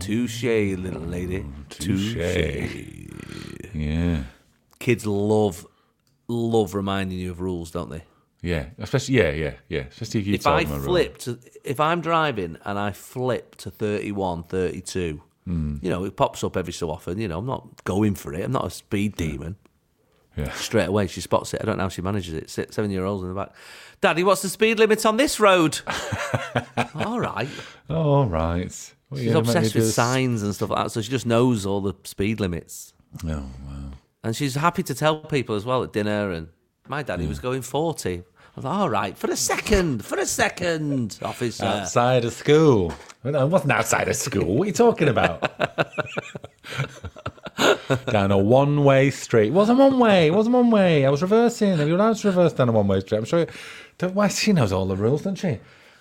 S3: Touche, little lady.
S4: touche. Yeah.
S3: Kids love, love reminding you of rules, don't they?
S4: Yeah. Especially, yeah, yeah, yeah. Especially if you
S3: if I
S4: them a rule.
S3: flip to, if I'm driving and I flip to 31, 32,
S4: Hmm.
S3: you know, it pops up every so often. You know, I'm not going for it. I'm not a speed demon.
S4: Yeah.
S3: Straight away, she spots it. I don't know how she manages it. Se- Seven year olds in the back. Daddy, what's the speed limit on this road? all right.
S4: All right. What
S3: She's
S4: gonna make me
S3: obsessed with signs and stuff like that, so she just knows all the speed limits.
S4: Oh, wow.
S3: And she's happy to tell people as well at dinner. And my daddy was going 40. I was like, all right, for a second, for a second, officer.
S4: Outside of school. No, it wasn't outside of school. What are you talking about? down a one way street. It wasn't one way. It wasn't one way. I was reversing. Are you allowed to reverse down a one way street? I'm sure. Don't, why, she knows all the rules, doesn't she?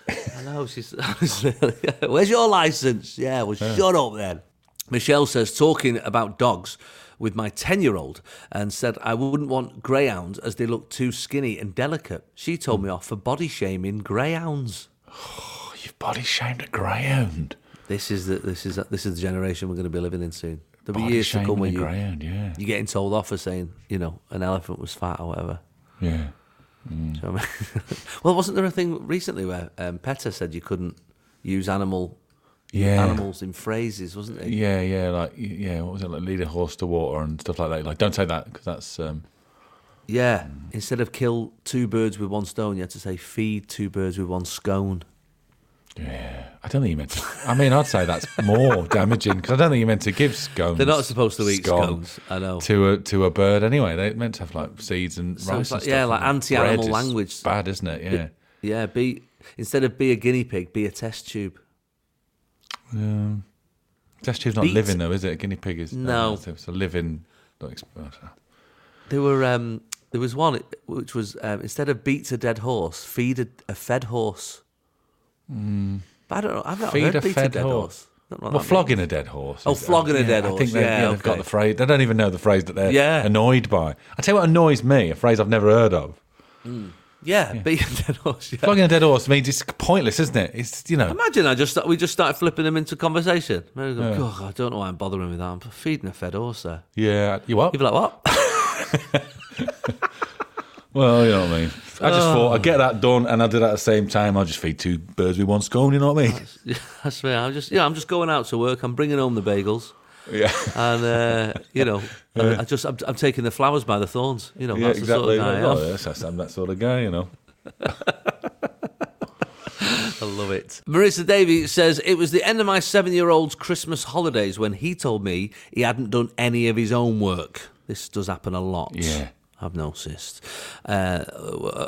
S3: I know, she's. Where's your license? Yeah, well, shut up then. Michelle says, talking about dogs with my 10 year old, and said I wouldn't want greyhounds as they look too skinny and delicate. She told me off for body shaming greyhounds.
S4: You've body shamed a greyhound.
S3: This is the this is this is the generation we're going to be living in soon. There'll be years to come where you
S4: greyhound, yeah.
S3: you're getting told off for saying you know an elephant was fat or whatever.
S4: Yeah.
S3: Do you know what I mean? well, wasn't there a thing recently where um, PETA said you couldn't use animal
S4: Yeah.
S3: animals in phrases, wasn't it?
S4: Yeah, yeah, like yeah, what was it like? Lead a horse to water and stuff like that. Like, don't say that because that's um,
S3: Yeah. Instead of kill two birds with one stone, you had to say feed two birds with one scone.
S4: Yeah. I don't think you meant to. I mean, I'd say that's more damaging because I don't think you meant to give scones.
S3: They're not supposed to eat
S4: scone
S3: scones. I know.
S4: to a to a bird anyway. They're meant to have like seeds and
S3: So
S4: rice
S3: it's
S4: and stuff.
S3: yeah, like anti-animal
S4: bread is
S3: language.
S4: Bad, isn't it? Yeah.
S3: Yeah. Be instead of be a guinea pig, be a test tube.
S4: Test tube's not
S3: Beet-
S4: living though, is it? A guinea pig is
S3: No.
S4: uh, it's a living. Not exp- I don't know.
S3: There were um, there was one which was um, instead of beat a dead horse, feed a, a fed horse. But I don't know. I've not
S4: Feed
S3: heard
S4: a
S3: beat
S4: fed
S3: a dead
S4: horse.
S3: horse. Don't know what
S4: Well,
S3: that
S4: flogging
S3: means.
S4: a dead horse.
S3: Oh,
S4: is- uh,
S3: flogging a dead horse.
S4: I think they,
S3: Yeah,
S4: they've got the phrase. They don't even know the phrase that they're
S3: Yeah.
S4: annoyed by. I tell you what annoys me, a phrase I've never heard of. Hmm.
S3: Yeah, beat a dead horse. Yeah.
S4: Flogging a dead horse means it's pointless, isn't it? It's you know.
S3: Imagine I just we just started flipping them into conversation. Go, "God, I don't know why I'm bothering with that. I'm feeding a fed horse there.
S4: Yeah, you what?
S3: You'd be like, what?
S4: Well, you know what I mean. I just thought
S3: Oh.
S4: I'd get that done, and I did it at the same time. I'll just feed two birds with one scone. You know what I mean?
S3: Yeah, That's right. I'm just yeah, I'm just going out to work. I'm bringing home the bagels,
S4: Yeah,
S3: and uh, you know, I, I just I'm, I'm taking the flowers by the thorns. You know,
S4: yeah,
S3: that's
S4: exactly.
S3: the sort of guy I
S4: Oh,
S3: am.
S4: yes, I'm that sort of guy, you know.
S3: I love it. Marissa Davey says it was the end of my seven-year-old's Christmas holidays when he told me he hadn't done any of his own work. This does happen a lot.
S4: Yeah.
S3: I've noticed. Uh,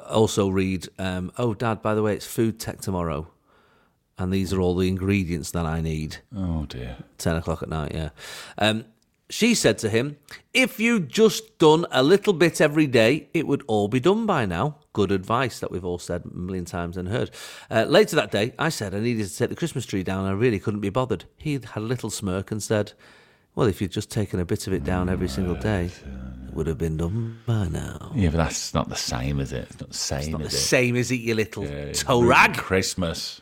S3: also, read, um, oh, Dad, by the way, it's food tech tomorrow. And these are all the ingredients that I need.
S4: Oh dear.
S3: 10 o'clock at night, yeah. Um, she said to him, If you'd just done a little bit every day, it would all be done by now. Good advice that we've all said a million times and heard. Uh, later that day, I said I needed to take the Christmas tree down. I really couldn't be bothered. He had a little smirk and said, Well, if you'd just taken a bit of it down every single day, uh, it would have been done by now.
S4: Yeah, but that's not the same, is it? It's not the same, It's
S3: Not the
S4: it?
S3: same as it, you little
S4: Yeah,
S3: toe rag.
S4: Christmas,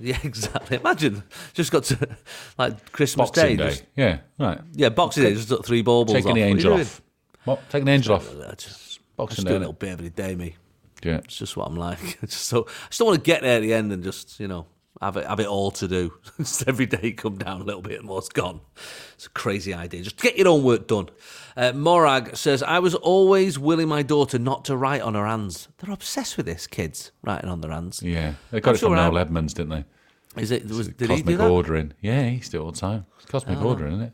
S3: Yeah, exactly. Imagine just got to like Christmas
S4: Boxing
S3: Day.
S4: Day.
S3: just-
S4: Yeah, right.
S3: yeah, Boxing Day. Just took three baubles
S4: Taking
S3: off.
S4: the
S3: What are you
S4: angel off. What? Taking the angel off.
S3: I uh, just, I
S4: Boxing
S3: just
S4: Day,
S3: do a little bit every day, me.
S4: Yeah.
S3: It's just what I'm like. I just so I just don't want to get there at the end and just you know have it, have it all to do. Just every day come down a little bit and more's gone. It's a crazy idea. Just get your own work done. Uh, Morag says, I was always willing my daughter not to write on her hands. They're obsessed with this, kids, writing on their hands.
S4: Yeah, they got
S3: I'm
S4: it from
S3: sure I-
S4: Noel Edmonds, didn't they?
S3: Is it? Was, did he
S4: cosmic
S3: do that?
S4: ordering. Yeah, he used it all the time. It's cosmic ordering, isn't it?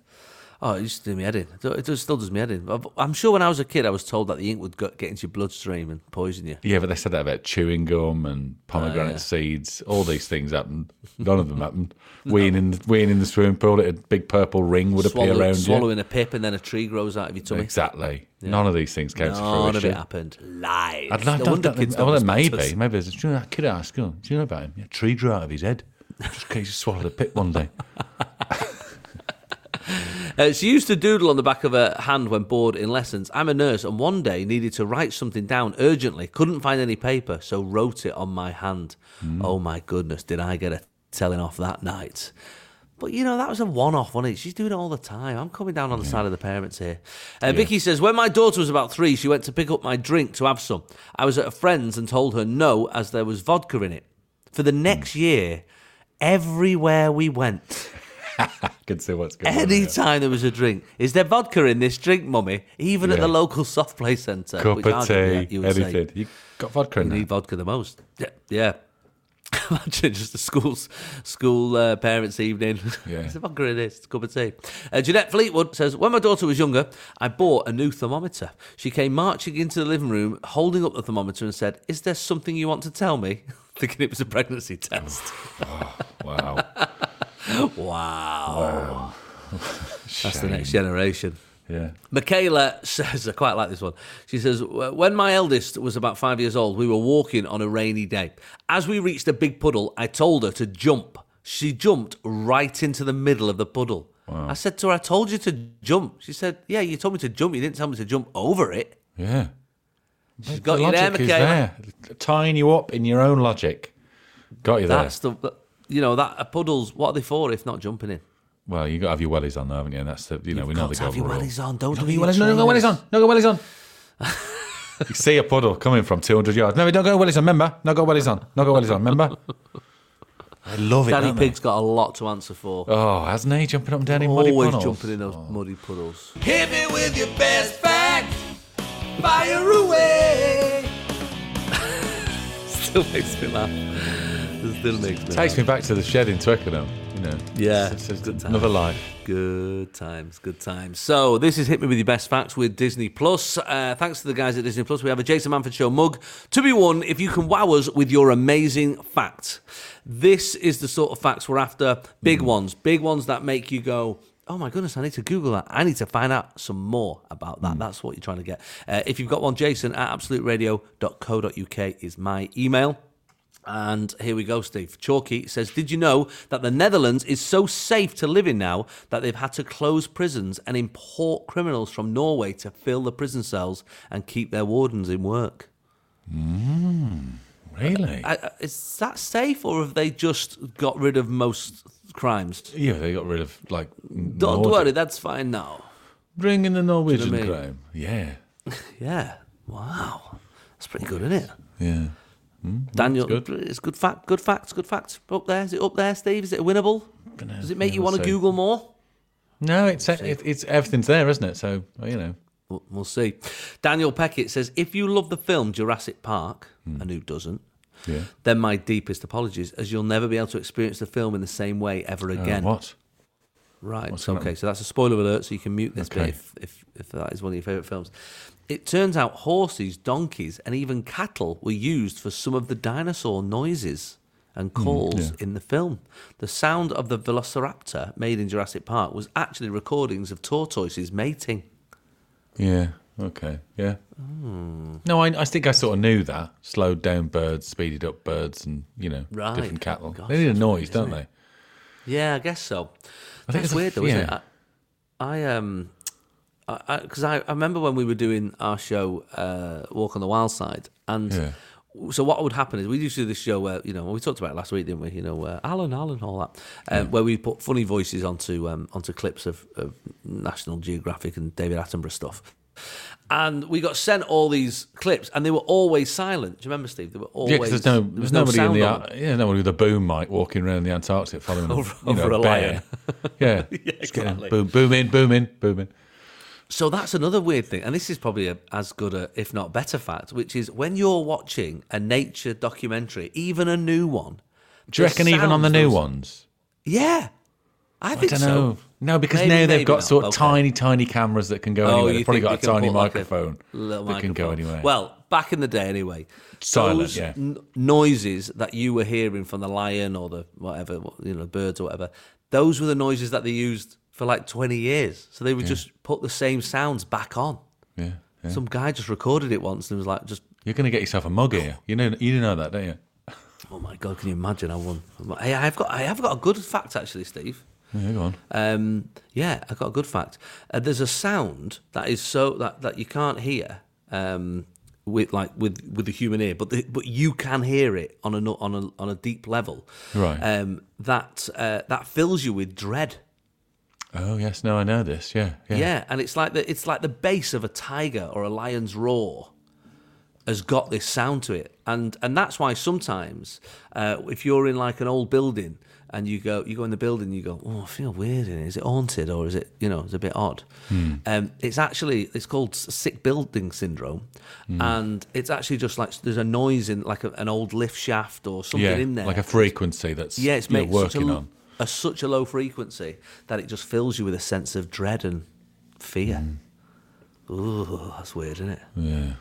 S3: Oh, it used to do me head in. It does- still does me head in. I'm sure when I was a kid, I was told that the ink would go, get into your bloodstream and poison you.
S4: Yeah, but they said that about chewing gum and pomegranate oh,
S3: yeah.
S4: seeds. All these things happened. None of them happened. Weeing in, weeing in the swimming pool, a big purple ring would appear around
S3: swallowing a pip and then a tree grows out of your
S4: you.
S3: tummy.
S4: Exactly. None of these things came to fruition.
S3: None of it happened. Lies.
S4: I'd
S3: No
S4: like to
S3: wonder kids
S4: well,
S3: don't
S4: then
S3: respect
S4: maybe, maybe there's a do you know that kid at our school. Do you know about him? Yeah, a tree grew out of his head. Just in case he swallowed a pip one day.
S3: Uh, she used to doodle on the back of her hand when bored in lessons. I'm a nurse and one day needed to write something down urgently. Couldn't find any paper, so wrote it on my hand.
S4: Hmm.
S3: Oh my goodness, did I get a telling off that night? But you know, that was a one off, wasn't it? She's doing it all the time. I'm coming down on the side of the parents here. Uh, Vicky says, When my daughter was about three, she went to pick up my drink to have some. I was at a friend's and told her no, as there was vodka in it. For the next year, everywhere we went,
S4: I can see what's going on.
S3: any
S4: here.
S3: time there was a drink, is there vodka in this drink, mummy? Even at the local soft play centre.
S4: Cup of tea,
S3: you would say
S4: anything. You got vodka in
S3: You
S4: there?
S3: need vodka the most. Yeah, yeah. Imagine just a school's school uh, parents' evening.
S4: Yeah.
S3: There's a vodka in this. It's a cup of tea. Uh, Jeanette Fleetwood says, When my daughter was younger, I bought a new thermometer. She came marching into the living room, holding up the thermometer, and said, Is there something you want to tell me? Thinking it was a pregnancy test.
S4: Oh, Wow.
S3: wow. That's the next generation.
S4: Yeah.
S3: Michaela says, I quite like this one. She says, When my eldest was about five years old, we were walking on a rainy day. As we reached a big puddle, I told her to jump. She jumped right into the middle of the puddle. I said to her, I told you to jump. She said, Yeah, you told me to jump. You didn't tell me to jump over it.
S4: Yeah.
S3: She's got
S4: the
S3: you there,
S4: logic is there. Tying you up in your own logic. Got you there.
S3: That's the, you know, that puddles, what are they for if not jumping in?
S4: Well, you got to have your wellies on, though, haven't you? And that's the, you know, we know the
S3: to have your wellies on. Don't
S4: No,
S3: do
S4: your
S3: your
S4: wellies, no, no, go wellies on. No, go wellies on. you see a puddle coming from 200 yards. No, we don't go wellies on, remember? No, go wellies on. No, go wellies on, remember? I love it,
S3: Danny
S4: don't they?
S3: Pig's got a lot to answer for.
S4: Oh, hasn't he? Jumping up and down in muddy
S3: Always jumping in those oh. muddy puddles.
S5: Hit me with your best facts. Fire away.
S3: Still makes me laugh. It still makes me
S4: Takes
S3: laugh.
S4: me back to the shed in Twickenham. You know,
S3: Yeah,
S4: it's, it's
S3: good times.
S4: another life.
S3: Good times, good times. So this is Hit Me With Your Best Facts with Disney Plus. Uh, thanks to the guys at Disney Plus. We have a Jason Manford Show mug to be won if you can wow us with your amazing fact. This is the sort of facts we're after. Big ones, big ones that make you go, oh my goodness, I need to Google that. I need to find out some more about that. Hmm. That's what you're trying to get. Uh, if you've got one, Jason at absoluteradio.co.uk is my email. And here we go, Steve. Chalky says, Did you know that the Netherlands is so safe to live in now that they've had to close prisons and import criminals from Norway to fill the prison cells and keep their wardens in work? Hmm.
S4: Really?
S3: I, I- is that safe, or have they just got rid of most crimes?
S4: yeah, they got rid of, like,
S3: Don't worry, that's fine now.
S4: Bring in the Norwegian
S3: mean?
S4: crime. Yeah.
S3: Yeah. Wow. That's pretty good, isn't it?
S4: Yeah.
S3: Hmm, Daniel,
S4: good.
S3: it's good fact, good facts, good facts. Up there, is it up there, Steve? Is it winnable? Does it make
S4: yeah,
S3: you want to. Google more?
S4: No, it's, it, it's everything's there, isn't it? So, you know.
S3: We'll, we'll see. Daniel Peckett says, if you love the film Jurassic Park, hmm. and who doesn't.
S4: Yeah.
S3: then my deepest apologies, as you'll never be able to experience the film in the same way ever
S4: Uh,
S3: again.
S4: what?
S3: Right.
S4: What's
S3: okay. So that's a spoiler alert. So you can mute this bit if, if if that is one of your favourite films. It turns out horses, donkeys, and even cattle were used for some of the dinosaur noises and calls
S4: Hmm, yeah.
S3: in the film. The sound of the Velociraptor made in Jurassic Park was actually recordings of tortoises mating.
S4: Yeah. Okay. Yeah.
S3: Hmm.
S4: No, I, I think I sort of knew that. Slowed down birds, speeded up birds, and you know,
S3: Right.
S4: different cattle.
S3: Gosh,
S4: they need a noise,
S3: weird,
S4: don't they?
S3: Yeah, I guess so.
S4: I
S3: That's weird, though, isn't it? I, I um, I because I, I, remember when we were doing our show, uh, Walk on the Wild Side, and
S4: Yeah.
S3: so what would happen is we used to do this show where you know we talked about it last week, didn't we? You know, uh, Alan, Alan, all that, um, where we put funny voices onto um, onto clips of, of National Geographic and David Attenborough stuff. And we got sent all these clips, and they were always silent. Do you remember, Steve? They were always
S4: Yeah, 'cause there's no,
S3: there
S4: there's
S3: was no
S4: nobody in the,
S3: on
S4: yeah, nobody with a boom mic walking around the Antarctic following
S3: Over-
S4: a, you know,
S3: over a
S4: bear.
S3: lion.
S4: Yeah,
S3: Yeah, exactly.
S4: boom, boom in, boom in, boom in.
S3: So that's another weird thing, and this is probably a, as good a, if not better, fact, which is when you're watching a nature documentary, even a new one.
S4: Do you reckon even on the new ones?
S3: Yeah, I
S4: I
S3: think
S4: don't
S3: so.
S4: know. No, because
S3: Maybe,
S4: now they've got
S3: not.
S4: sort of
S3: Okay.
S4: tiny, tiny cameras that can go
S3: Oh,
S4: anywhere. They've probably got a tiny
S3: put like a
S4: microphone that can go anywhere.
S3: Well, back in the day, anyway.
S4: Silent,
S3: those
S4: yeah.
S3: n- noises that you were hearing from the lion or the whatever, you know, birds or whatever. Those were the noises that they used for like twenty years. So they would just put the same sounds back on.
S4: yeah, yeah.
S3: Some guy just recorded it once and was like, just
S4: You're going to get yourself a mug here. You know, you know that, don't you?
S3: Oh my god! Can you imagine? I won. Hey, I've got I have got a good fact actually, Steve.
S4: Yeah, go on.
S3: Um, yeah, I got a good fact. Uh, there's a sound that is so that, that you can't hear um, with like with with the human ear, but the, but you can hear it on a on a on a deep level.
S4: Right.
S3: Um, that uh, that fills you with dread.
S4: Oh yes, no, I know this. Yeah, yeah.
S3: Yeah. and it's like the it's like the base of a tiger or a lion's roar has got this sound to it, and and that's why sometimes uh, if you're in like an old building and you go you go in the building, you go, oh, I feel weird. In it. Is it haunted or is it you know it's a bit odd? Hmm. Um, it's actually it's called sick building syndrome, hmm. and it's actually just like there's a noise in like a, an old lift shaft or something
S4: yeah,
S3: in there,
S4: like a frequency that's
S3: yeah, it's
S4: you're
S3: makes such
S4: working
S3: a,
S4: on.
S3: a such a low frequency that it just fills you with a sense of dread and fear. Hmm. Ooh, that's weird, isn't it?
S4: Yeah.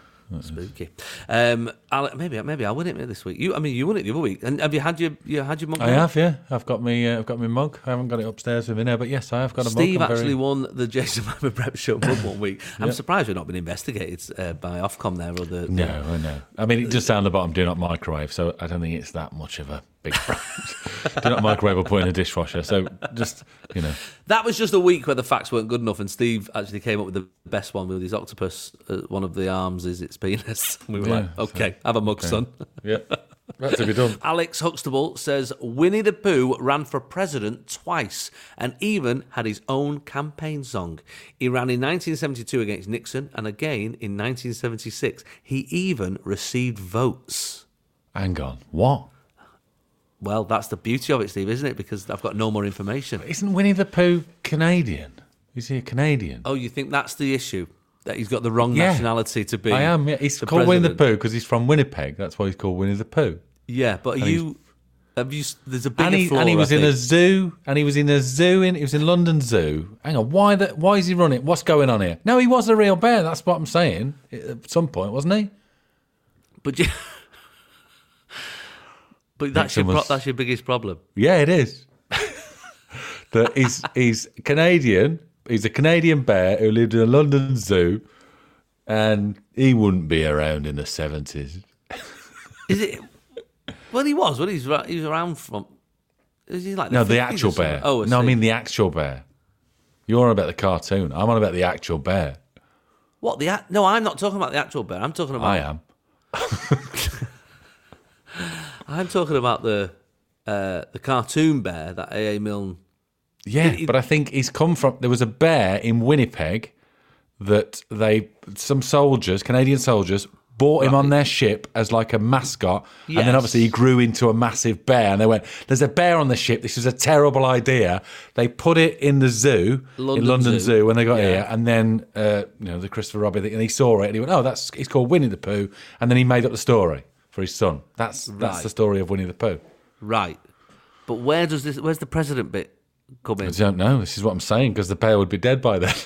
S3: Spooky. Um, I'll, maybe maybe I'll win it this week. You, I mean, you won it the other week. And have you had your you had your mug?
S4: I
S3: now?
S4: have, yeah. I've got me. Uh, I've got my mug. I haven't got it upstairs with me now, but yes, I have got a
S3: Steve
S4: mug. I'm
S3: actually
S4: very-
S3: won the Jason Mama Prep Show mug one week. I'm
S4: Yeah.
S3: surprised we've not been investigated uh, by Ofcom there or the.
S4: No, I know. I mean, it does sound the bottom do not microwave, so I don't think it's that much of a big brand. do not microwave or put in a dishwasher. So just you know,
S3: That was just a week where the facts weren't good enough, and Steve actually came up with the best one with his octopus. Uh, one of the arms is its penis. We were
S4: Yeah,
S3: like, okay, have a mug, son.
S4: yeah, that's to be done.
S3: Alex Huxtable says Winnie the Pooh ran for president twice and even had his own campaign song. He ran in 1972 against Nixon and again in 1976. He even received votes.
S4: Hang on, what?
S3: Well, that's the beauty of it, Steve, isn't it? Because I've got no more information.
S4: Isn't Winnie the Pooh Canadian? Is he a Canadian?
S3: Oh, you think that's the issue? That he's got the wrong
S4: Yeah.
S3: nationality to be.
S4: I am. Yeah, he's called Winnie the. Pooh because he's from Winnipeg. That's why he's called Winnie the Pooh.
S3: Yeah, but
S4: he's-
S3: you have you. There's a bigger
S4: And he,
S3: flaw.
S4: and he was in a zoo, and he was in a zoo in he was in London Zoo. Hang on, why the why is he running? What's going on here? No, he was a real bear. That's what I'm saying. At some point, wasn't he?
S3: But you. But that's your pro- that's your biggest problem.
S4: Yeah, it is. that he's he's Canadian. He's a Canadian bear who lived in a London zoo, and he wouldn't be around in the seventies.
S3: Is it? Well, he was. Well, he's he was around from. Is he like
S4: No, the actual bear.
S3: Oh,
S4: no, I mean the actual bear. You're on about the cartoon. I'm on about the actual bear.
S3: what the? No, I'm not talking about the actual bear. I'm talking about.
S4: I am.
S3: I'm talking about the uh, the cartoon bear that A. A. Milne.
S4: Yeah,
S3: It- it-
S4: but I think he's come from. There was a bear in Winnipeg that they, some soldiers, Canadian soldiers, bought him on their ship as like a mascot, and then obviously he grew into a massive bear. And they went, "There's a bear on the ship. This is a terrible idea." They put it in the zoo,
S3: London
S4: in London
S3: Zoo.
S4: Zoo, when they got
S3: Yeah.
S4: here, and then uh, you know the Christopher Robin, and he saw it, and he went, "Oh, that's it's called Winnie the Pooh," and then he made up the story for his son. That's that's
S3: Right.
S4: the story of Winnie the Pooh.
S3: Right, but where does this? Where's the president bit come in?
S4: I don't know. This is what I'm saying because the bear would be dead by then.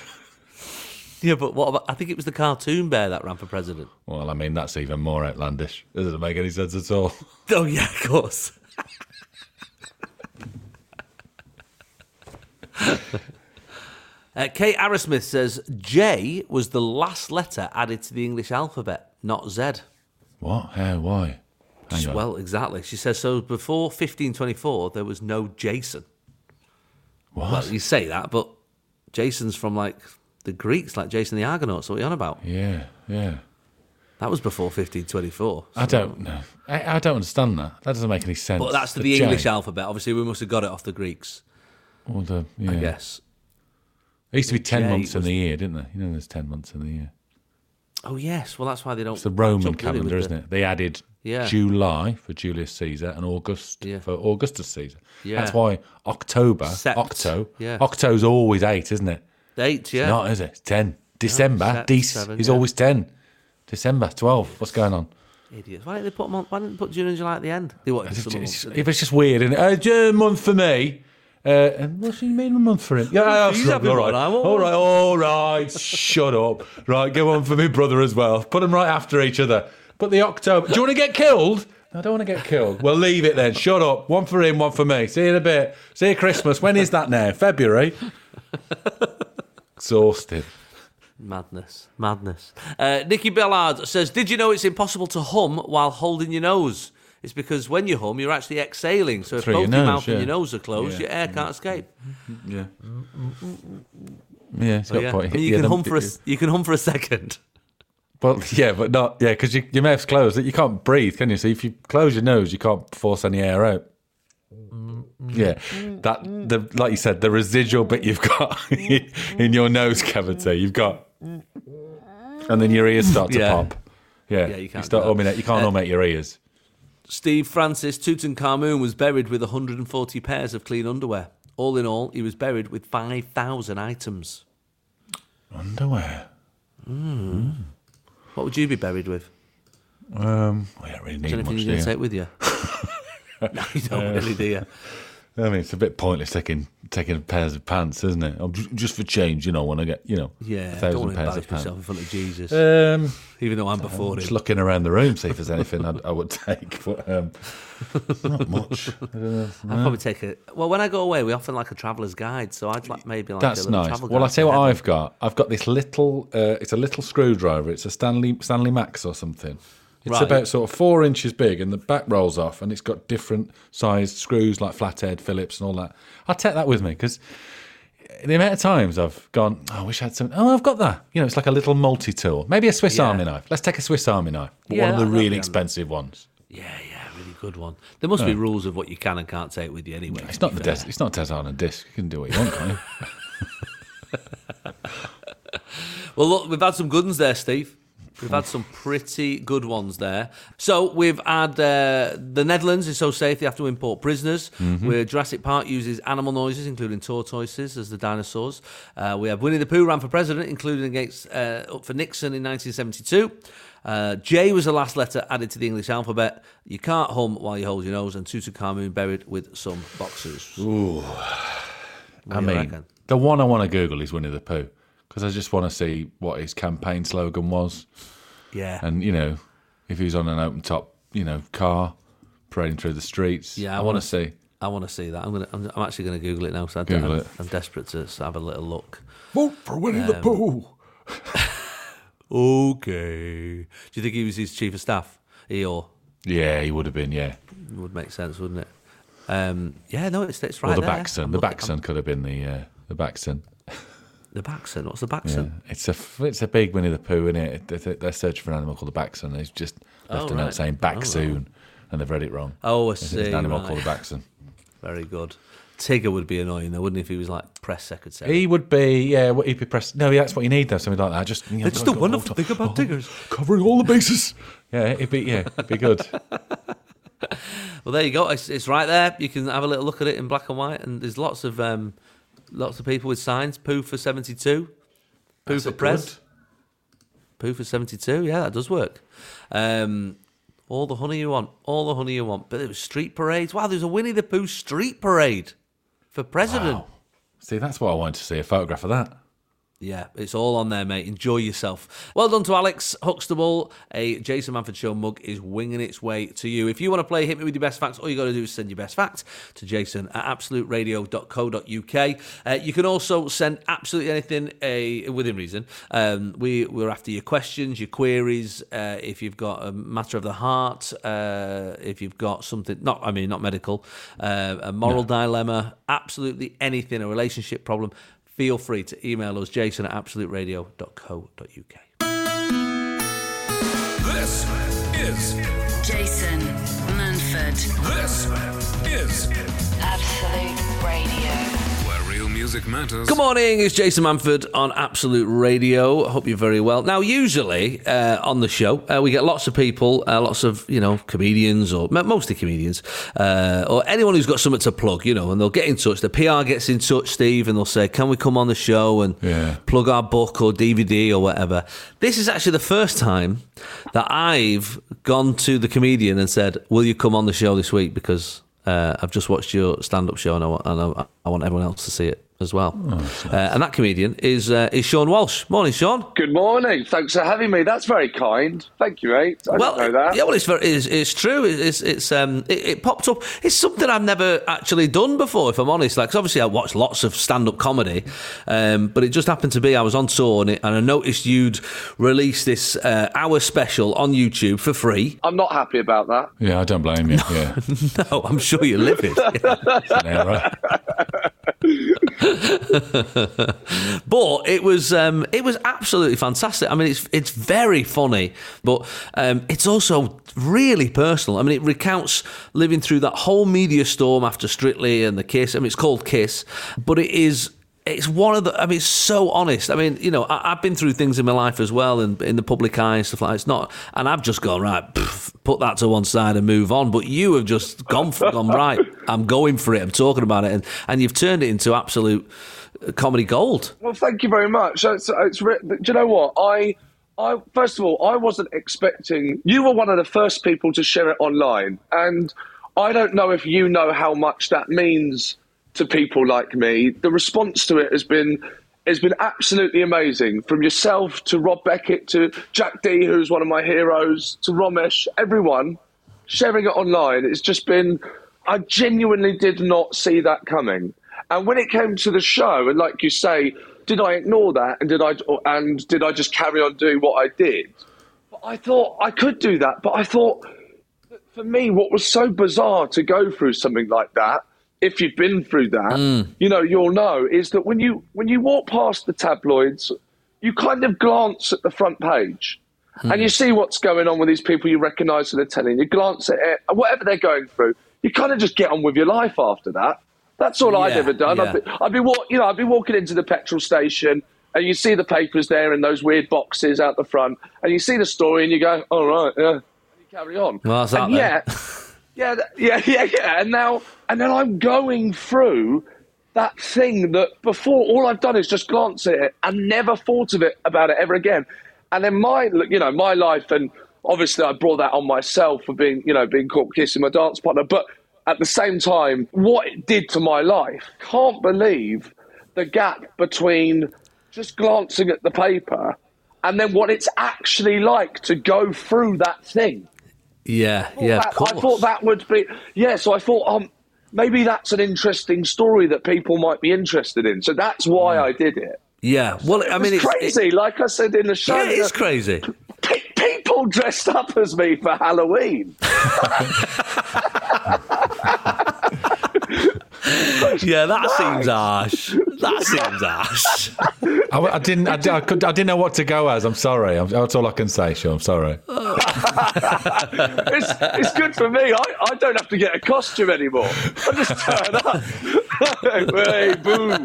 S3: Yeah, but what about? I think it was the cartoon bear that ran for president.
S4: Well, I mean, that's even more outlandish. It doesn't make any sense at all.
S3: Oh yeah, of course. uh, Kate Arrowsmith says J was the last letter added to the English alphabet, not Z.
S4: What? How? Why? Hang on.
S3: Well, exactly. She says so. Before 1524, there was no Jason.
S4: what?
S3: Well, you say that, but Jason's from like the Greeks, like Jason the Argonauts. What are you on about?
S4: yeah, yeah.
S3: That was before 1524.
S4: I don't know. I, I don't understand that. That doesn't make any sense.
S3: But that's the,
S4: J-
S3: English alphabet. Obviously, we must have got it off the Greeks,
S4: Or the, yeah.
S3: I guess.
S4: It used to be 10
S3: J
S4: months in the year, didn't there? You know, there's 10 months in the year.
S3: Oh yes, well that's why they don't.
S4: It's the Roman
S3: match up, do they,
S4: calendar, isn't it? They added
S3: Yeah.
S4: July for Julius Caesar and August
S3: Yeah.
S4: for Augustus Caesar.
S3: Yeah.
S4: That's why October,
S3: Sept.
S4: Octo,
S3: Yeah.
S4: Octo's always eight, isn't it?
S3: Eight, yeah.
S4: Not, is it? It's ten. December,
S3: Sept,
S4: Dec
S3: seven,
S4: is
S3: yeah.
S4: always ten. December, twelve. What's going on?
S3: Idiots. Why didn't they put on, Why didn't they put June and July at the end? They wanted
S4: It's, it's,
S3: months, didn't they?
S4: if it's just weird, isn't it? Uh, a month for me. Uh, and what's he mean a month for him? Yeah,
S3: He's
S4: that's
S3: having
S4: all
S3: one,
S4: right.
S3: I won't.
S4: All right, all right. Shut up. Right, go on for me brother as well. Put them right after each other. Put the October. Do you want to get killed? I don't want to get killed. Well, leave it then. Shut up. One for him, one for me. See you in a bit. See you Christmas. When is that now? February. Exhausted.
S3: Madness. Madness. Uh, Nicky Bellard says, Did you know it's impossible to hum while holding your nose? It's because when you're home, you're actually exhaling. So if
S4: Through
S3: both
S4: your
S3: your,
S4: nose,
S3: mouth
S4: yeah.
S3: and your nose are closed,
S4: Yeah.
S3: your air can't escape.
S4: Yeah. Yeah, it's got
S3: Yeah.
S4: point.
S3: You
S4: Yeah,
S3: can hum for a you can hum for a second.
S4: Well, yeah, but not yeah, because you, your mouth's closed. You can't breathe, can you? So if you close your nose, you can't force any air out. Yeah, that the like you said, the residual bit you've got in your nose cavity, you've got, and then your ears start to
S3: Yeah.
S4: pop. Yeah,
S3: Yeah, you can't
S4: start humming it. You can't
S3: Uh,
S4: hum out your ears.
S3: Steve Francis Tutankhamun was buried with 140 pairs of clean underwear. All in all, he was buried with 5,000 items.
S4: Underwear.
S3: What would you be buried with?
S4: Um, I don't really
S3: Is
S4: need much.
S3: anything you're going to take with you? no, you don't really, do you?
S4: I mean, it's a bit pointless taking taking pairs of pants, isn't it? Oh, Just for change, you know, when I get you know,
S3: Yeah,
S4: a thousand pairs of pants.
S3: myself in front of Jesus,
S4: Um,
S3: even though I'm before
S4: Just
S3: him.
S4: looking around the room, see if there's anything I'd, I would take, but um, not much. I don't know.
S3: I'd probably take a. Well, when I go away, we often like a traveller's guide, so I'd like maybe like a
S4: That's
S3: little
S4: nice. Well, I tell you what. I've got. I've got this little. Uh, it's a little screwdriver. It's a Stanley Stanley Max or something. It's
S3: Right.
S4: about sort of four inches big, and the back rolls off, and it's got different sized screws like flathead, Phillips, and all that. I'll take that with me because the amount of times I've gone, oh, I wish I had some. Oh, I've got that. You know, it's like a little multi tool. Maybe a Swiss
S3: Yeah.
S4: Army knife. Let's take a Swiss Army knife,
S3: Yeah,
S4: one of the really expensive ones.
S3: Yeah, yeah, really good one. There must be rules of what you can and can't take with you anyway.
S4: It's not the
S3: fair.
S4: des- It's not Des a disc. You can do what you want, can't you?
S3: Well, look, we've had some good ones there, Steve. We've had some pretty good ones there. So we've had uh, the Netherlands is so safe they have to import prisoners. Where Jurassic Park uses animal noises, including tortoises, as the dinosaurs. Uh, we have Winnie the Pooh ran for president, including against uh, up for Nixon in 1972. Uh, J was the last letter added to the English alphabet. You can't hum while you hold your nose, and Tutankhamun buried with some boxers. Ooh,
S4: I mean, the one I want to Google is Winnie the Pooh because I just want to see what his campaign slogan was,
S3: yeah,
S4: and you know, if he was on an open top, you know, car parading through the streets.
S3: Yeah,
S4: I,
S3: I
S4: want
S3: wanna-
S4: see.
S3: I want to see that. I'm gonna. I'm, I'm actually going to Google it now. So I
S4: Google
S3: I'm,
S4: it.
S3: I'm desperate to have a little look.
S4: Vote for Winnie the Pooh.
S3: Okay. Do you think he was his chief of staff? He or
S4: Yeah, he would have been. Yeah,
S3: would make sense, wouldn't it? Um, yeah, no, it's it's
S4: or
S3: right
S4: the
S3: there.
S4: Backson.
S3: I'm
S4: The
S3: looking-
S4: Backson could have been the uh, the
S3: Backson. The Backson. What's the
S4: Yeah, it's a it's a big Winnie the Pooh, is it? They're, they're searching for an animal called the Backson. They've just left
S3: Oh,
S4: a note
S3: right.
S4: saying
S3: Oh,
S4: back
S3: right.
S4: and they've read it wrong.
S3: Oh, I
S4: It's
S3: see.
S4: an animal
S3: right.
S4: called the Backson.
S3: Very good. Tigger would be annoying though, wouldn't he? If he was like press secretary.
S4: He would be, yeah. He'd be pressed. No, yeah, that's what you need though. Something like that. Just you know,
S3: It's
S4: go-
S3: the wonderful thing about Tiggers.
S4: covering all the bases. Yeah, it'd be yeah, it'd be good.
S3: Well, there you go. It's, it's right there. You can have a little look at it in black and white, and there's lots of um, lots of people with signs. Pooh for seventy two. Pooh for Pres. Pooh for 72. Yeah, that does work. Um, all the honey you want. All the honey you want. But there was street parades. Wow, there's a Winnie the Pooh street parade for president.
S4: Wow. See, that's what I wanted to see a photograph of that.
S3: Yeah, it's all on there, mate. Enjoy yourself. Well done to Alex Huxtable. A Jason Manford Show mug is winging its way to you. If you want to play Hit Me With Your Best Facts, all you got to do is send your best fact to jason at absoluteradio.co.uk. Uh, you can also send absolutely anything uh, within reason. Um, we, we're after your questions, your queries. Uh, if you've got a matter of the heart, uh, if you've got something, not, I mean, not medical, uh, a moral dilemma, absolutely anything, a relationship problem feel free to email us, jason at absoluteradio.co.uk.
S2: This is
S1: Jason Manford,
S2: this is
S1: Absolute Radio.
S2: Music matters.
S3: Good morning, it's Jason Manford on Absolute Radio. I hope you're very well. Now, usually uh, on the show, uh, we get lots of people, uh, lots of, you know, comedians or mostly comedians, uh, or anyone who's got something to plug, you know, and they'll get in touch. The PR gets in touch, Steve, and they'll say, Can we come on the show and
S4: Yeah.
S3: plug our book or DVD or whatever? This is actually the first time that I've gone to the comedian and said, Will you come on the show this week? Because uh, I've just watched your stand up show and, I want, and I, I want everyone else to see it as well. uh, and that comedian is uh, is Seann Walsh. Morning, Seann.
S6: Good morning. Thanks for having me. That's very kind. Thank you, mate. I
S3: well,
S6: didn't know that.
S3: yeah, well, it's very, it's, it's true. It's it's um, it, it popped up. It's something I've never actually done before, if I'm honest. Like, 'cause obviously, I watched lots of stand up comedy, um, but it just happened to be I was on tour and, it, and I noticed you'd released this uh, hour special on YouTube for free.
S6: I'm not happy about that.
S4: Yeah, I don't blame you. Yeah,
S3: No, I'm sure you're livid.
S4: yeah right.
S3: but it was um, it was absolutely fantastic. I mean, it's it's very funny, but um, it's also really personal. I mean, it recounts living through that whole media storm after Strictly and the Kiss. I mean, it's called Kiss, but it is. It's one of the. I mean, it's so honest. I mean, you know, I, I've been through things in my life as well, and in the public eye and stuff like. That. It's not, and I've just gone right. put that to one side and move on. But you have just gone for, gone right. I'm going for it. I'm talking about it, and and you've turned it into absolute uh, comedy gold.
S6: Well, thank you very much. It's, it's, do you know what? I, I first of all, I wasn't expecting. You were one of the first people to share it online, and I don't know if you know how much that means to people like me. The response to it has been. Has been absolutely amazing from yourself to Rob Beckett to Jack Dee, who's one of my heroes, to Romesh, everyone sharing it online. It's just been, I genuinely did not see that coming. And when it came to the show, and like you say, did I ignore that and did I and did I just carry on doing what I did? I thought I could do that, but I thought for me, what was so bizarre to go through something like that, if you've been through that, you know, you'll know, is that when you when you walk past the tabloids, you kind of glance at the front page. And you see what's going on with these people you recognise on the telly, and you glance at it, whatever they're going through, you kind of just get on with your life after that. That's all I'd ever done.
S3: yeah.
S6: I'd, be, I'd be, walk, you know, I'd be walking into the petrol station, and you see the papers there in those weird boxes out the front, and you see the story, and you go, "All right, yeah," and you carry on.
S3: Well,
S6: and yet, yeah, yeah, yeah, yeah. And now, and then I'm going through that thing that before all I've done is just glance at it and never thought of it about it ever again. And then my, you know, my life, and obviously I brought that on myself for being, you know, being caught kissing my dance partner. But at the same time, what it did to my life, can't believe the gap between just glancing at the paper and then what it's actually like to go through that thing.
S3: Yeah, yeah,
S6: That-
S3: of course.
S6: I thought that would be yeah. So I thought um maybe that's an interesting story that people might be interested in. So that's why I did it.
S3: yeah. Well, I mean,
S6: it's
S3: it's
S6: crazy. like I said in the show,
S3: yeah, it is crazy.
S6: pe- people dressed up as me for Halloween.
S3: Yeah, that seems harsh. That seems harsh.
S4: I, I didn't. I, I, could, I didn't know what to go as. I'm sorry. I'm, that's all I can say, Seann. I'm sorry.
S6: It's, it's good for me. I, I don't have to get a costume anymore. I just turn up. hey, boo.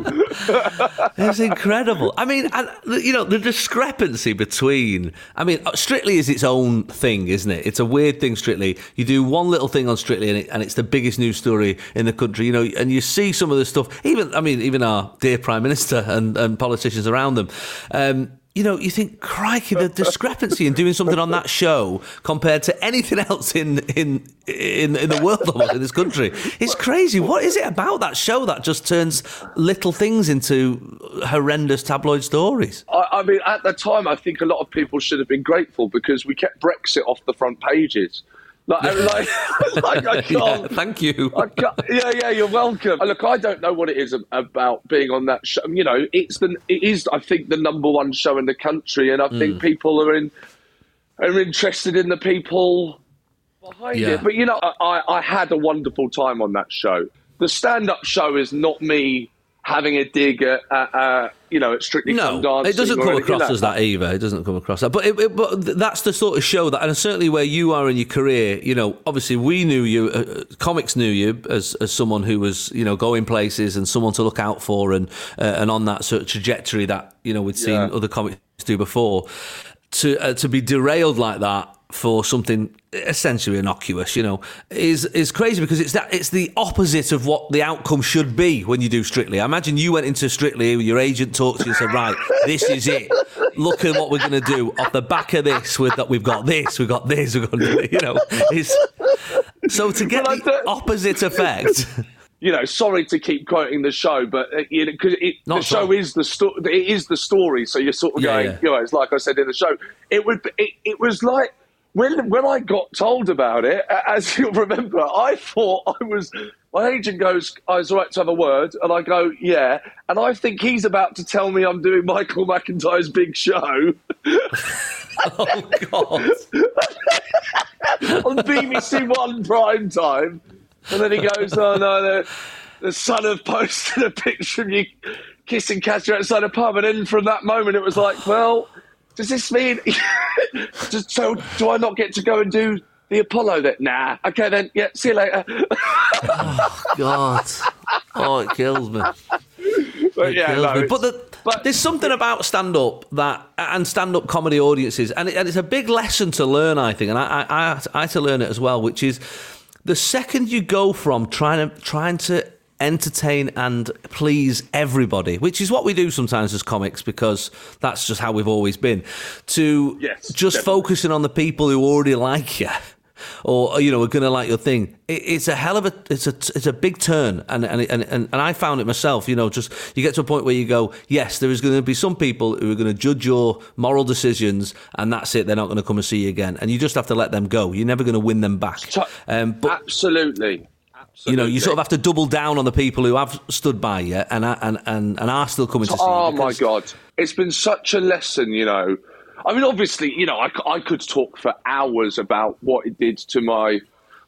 S3: It's incredible. I mean, you know, the discrepancy between. I mean, Strictly is its own thing, isn't it? It's a weird thing, Strictly. You do one little thing on Strictly, and, it, and it's the biggest news story in the country. You know, and you see some of the stuff. Even, I mean, even our dear Prime Minister and, and politicians around them. Um, you know, you think, crikey, the discrepancy in doing something on that show compared to anything else in in in, in the world almost in this country. It's crazy. What is it about that show that just turns little things into horrendous tabloid stories?
S6: I, I mean, at the time, I think a lot of people should have been grateful because we kept Brexit off the front pages. Like, like, like I can't.
S3: thank you.
S6: I can't- yeah, yeah, you're welcome. Look, I don't know what it is about being on that show. You know, it's the it is I think the number one show in the country, and I
S3: Mm.
S6: think people are in are interested in the people behind
S3: Yeah.
S6: it. But you know, I, I had a wonderful time on that show. The stand-up show is not me having a dig at, at, you know, it's Strictly
S3: No, it doesn't come across
S6: like
S3: as that either. It doesn't come across that. But, it, it- but that's the sort of show that, and certainly where you are in your career, you know, obviously we knew you, uh, uh, comics knew you as, as someone who was, you know, going places and someone to look out for and, uh, and on that sort of trajectory that, you know, we'd seen
S6: Yeah.
S3: other comics do before. To, uh, to be derailed like that for something essentially innocuous, you know, is is crazy because it's that it's the opposite of what the outcome should be when you do Strictly. I imagine you went into Strictly, your agent talked to you and said, "Right, this is it. Look at what we're going to do off the back of this. With that, we've got this, we've got this, we've got this, you know." It's, so to get the opposite effect,
S6: you know, sorry to keep quoting the show, but uh, you know, because the show
S3: sorry.
S6: is the sto- it is the story. So you're sort of
S3: Yeah,
S6: going,
S3: yeah.
S6: you know, it's like I said in the show. It would, be- it, it was like when when I got told about it, as you'll remember, I thought I was. My agent goes, oh, "I was all right to have a word," and I go, "Yeah," and I think he's about to tell me I'm doing Michael McIntyre's big show
S3: oh god,
S6: on BBC One prime time. And then he goes, Oh no, the, the Sun have posted a picture of you kissing Casper outside a pub. And then from that moment, it was like, Well, does this mean. Just, so do I not get to go and do the Apollo That Nah. Okay, then. Yeah, see you later.
S3: Oh, god, oh it kills me.
S6: but yeah,
S3: kills
S6: no,
S3: me. But, the,
S6: but-
S3: there's something about stand up that and stand up comedy audiences, and, it, and it's a big lesson to learn, I think, and I, I, I, I had to learn it as well, which is the second you go from trying to trying to entertain and please everybody, which is what we do sometimes as comics because that's just how we've always been, to
S6: Yes,
S3: just
S6: definitely.
S3: focusing on the people who already like you. Or you know, are going to like your thing. It, it's a hell of a, it's a, it's a big turn, and and, and and I found it myself. You know, just you get to a point where you go, yes, there is going to be some people who are going to judge your moral decisions, and that's it. They're not going to come and see you again, and you just have to let them go. You're never going to win them back. Um, but
S6: absolutely.
S3: You know, you sort of have to double down on the people who have stood by you and are- and and, and are still coming to see you.
S6: Oh my god, it's been such a lesson, you know. I mean, obviously, you know, I, I could talk for hours about what it did to my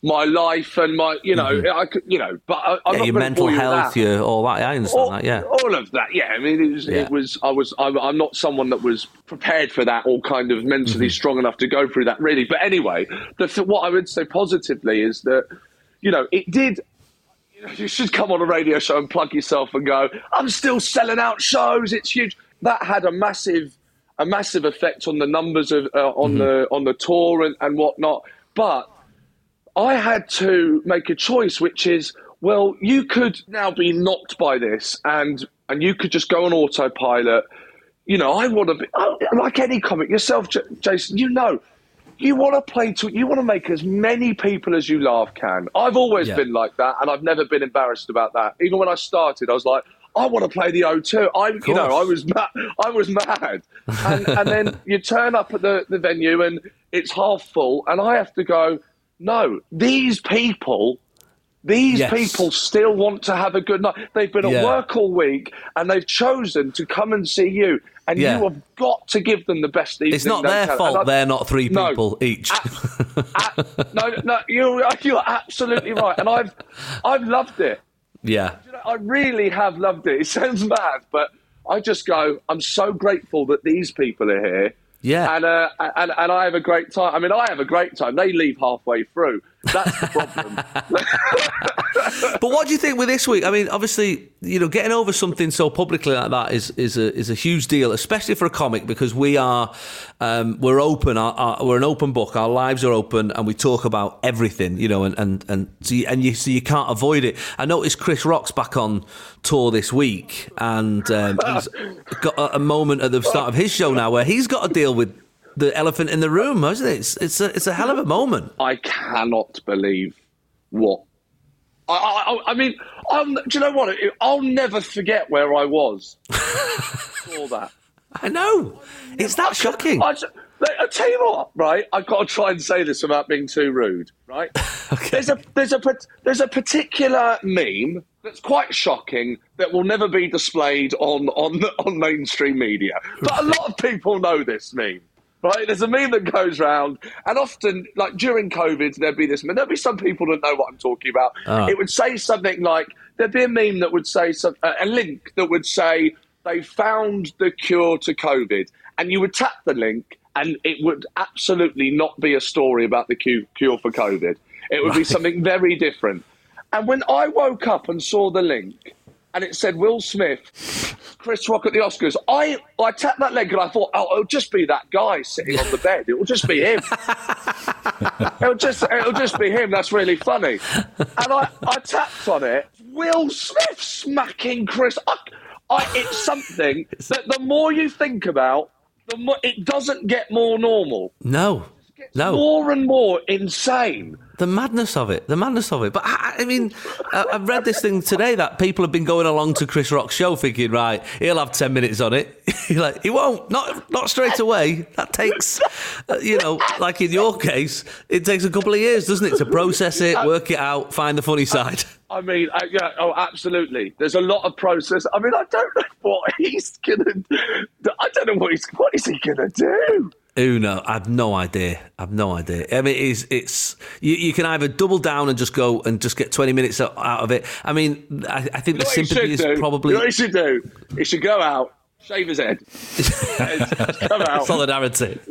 S6: my life and my, you know, I could, you know, but I, I'm
S3: Mm-hmm. Yeah,
S6: not
S3: your mental
S6: bore you with
S3: health,
S6: that.
S3: your all that. I understand
S6: all,
S3: that. Yeah.
S6: all of that. Yeah, I mean, it was,
S3: Yeah.
S6: it was I was, I'm, I'm not someone that was prepared for that or kind of mentally
S3: Mm-hmm.
S6: strong enough to go through that, really. But anyway, the, what I would say positively is that, you know, it did. You, know, you should come on a radio show and plug yourself and go. I'm still selling out shows. It's huge. That had a massive, a massive effect on the numbers of uh, on the on the tour and, and whatnot. But I had to make a choice, which is, well, you could now be knocked by this, and and you could just go on autopilot. You know, I want to be I- like any comic yourself, J- Jason. You know, you want to play to, you want to make as many people as you laugh can. I've always
S3: Yeah.
S6: been like that, and I've never been embarrassed about that. Even when I started, I was like. I want to play the O2. I, you know, I was mad. I was mad, and, and then you turn up at the, the venue and it's half full, and I have to go. No, these people these
S3: Yes.
S6: people still want to have a good night. They've been at work all week and they've chosen to come and see you. And
S3: Yeah.
S6: you have got to give them the best evening.
S3: It's not their fault
S6: I-
S3: they're not three
S6: No.
S3: people each.
S6: a- no, no, you're, you're absolutely right. And I've, I've loved it.
S3: yeah.
S6: You know, I really have loved it. It sounds mad, but I just go, I'm so grateful that these people are here.
S3: Yeah.
S6: And, uh, and, and I have a great time. I mean, I have a great time. They leave halfway through. That's the problem.
S3: But what do you think with this week? I mean, obviously, you know, getting over something so publicly like that is is a is a huge deal, especially for a comic because we are um, we're open, our, our, we're an open book. Our lives are open, and we talk about everything, you know, and and and so you, and you so you can't avoid it. I noticed Chris Rock's back on tour this week, and um, he's got a, a moment at the start of his show now where he's got to deal with. The elephant in the room, hasn't it? It's, it's a it's a hell of a moment.
S6: I cannot believe what. I, I, I mean, I'm, do you know what? I'll never forget where I was. Saw that.
S3: I know. It's that shocking.
S6: I, I tell you what, right? I've got to try and say this without being too rude, right? There's a there's a there's a particular meme that's quite shocking that will never be displayed on on on mainstream media, but a lot of people know this meme. Right, there's a meme that goes round, and often, like during COVID, there'd be this. meme. There'd be some people that know what I'm talking about.
S3: Ah.
S6: It would say something like, there'd be a meme that would say some, uh, a link that would say, they found the cure to COVID, and you would tap the link, and it would absolutely not be a story about the cu- cure for COVID. It would be something very different. And when I woke up and saw the link, and it said Will Smith, Chris Rock at the Oscars, I, I tapped that link and I thought, oh, it'll just be that guy sitting on the bed. It'll just be him. it'll just it'll just be him. That's really funny. And I, I tapped on it. Will Smith smacking Chris. I, I, it's something that the more you think about, the more it doesn't get more normal.
S3: No, no.
S6: More and more insane.
S3: The madness of it, the madness of it. But I, I mean, I, I've read this thing today that people have been going along to Chris Rock's show thinking, right, he'll have ten minutes on it. Like, he won't, not not straight away. That takes, uh, you know, like in your case, it takes a couple of years, doesn't it, to process it, work it out, find the funny side.
S6: I mean, uh, yeah, oh, absolutely. There's a lot of process. I mean, I don't know what he's gonna. I don't know what he's. What is he gonna do?
S3: Who no, I've no idea. I've no idea. I mean, it's it's you, you can either double down and just go and just get twenty minutes out out of it. I mean, I, I think the
S6: What he
S3: sympathy is
S6: do-
S3: probably
S6: You know what he should do? He should go out, shave his head, come out.
S3: solidarity.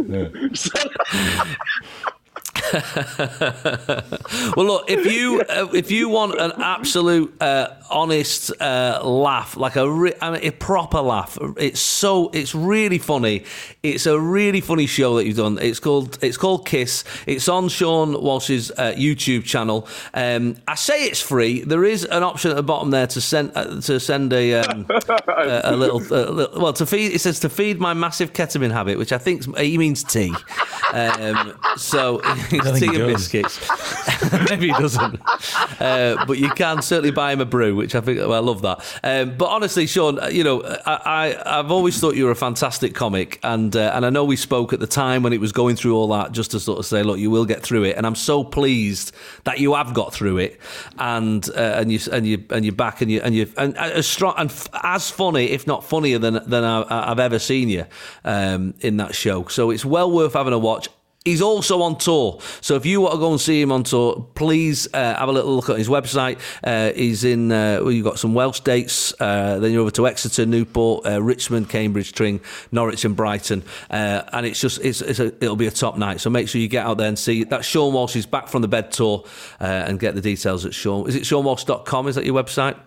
S3: well, look if you uh, if you want an absolute uh, honest uh, laugh, like a, re- I mean, a proper laugh, it's so it's really funny. It's a really funny show that you've done. It's called it's called Kiss. It's on Seann Walsh's uh, YouTube channel. Um, I say it's free. There is an option at the bottom there to send uh, to send a um, a, a little, a little well to feed. It says to feed my massive ketamine habit, which I think he means tea. Um, so tea and biscuits. Maybe he doesn't. Uh, but you can certainly buy him a brew, which I think well, I love that. Um, but honestly, Seann, uh, you know, I, I I've always thought you were a fantastic comic, and uh, and I know we spoke at the time when it was going through all that, just to sort of say, look, you will get through it, and I'm so pleased that you have got through it, and uh, and you and you and you're back, and you and you and as strong and f- as funny, if not funnier than than I, I've ever seen you um, in that show. So it's well worth having a watch. He's also on tour, so if you want to go and see him on tour, please uh, have a little look at his website. Uh, he's in. Uh, well, you've got some Welsh dates. Uh, then you're over to Exeter, Newport, uh, Richmond, Cambridge, Tring, Norwich, and Brighton. Uh, and it's just it's, it's a, it'll be a top night. So make sure you get out there and see. That's Seann Walsh. He's back from the bed tour, and get the details at Seann. Is it SeannWalsh.com? Is that your website?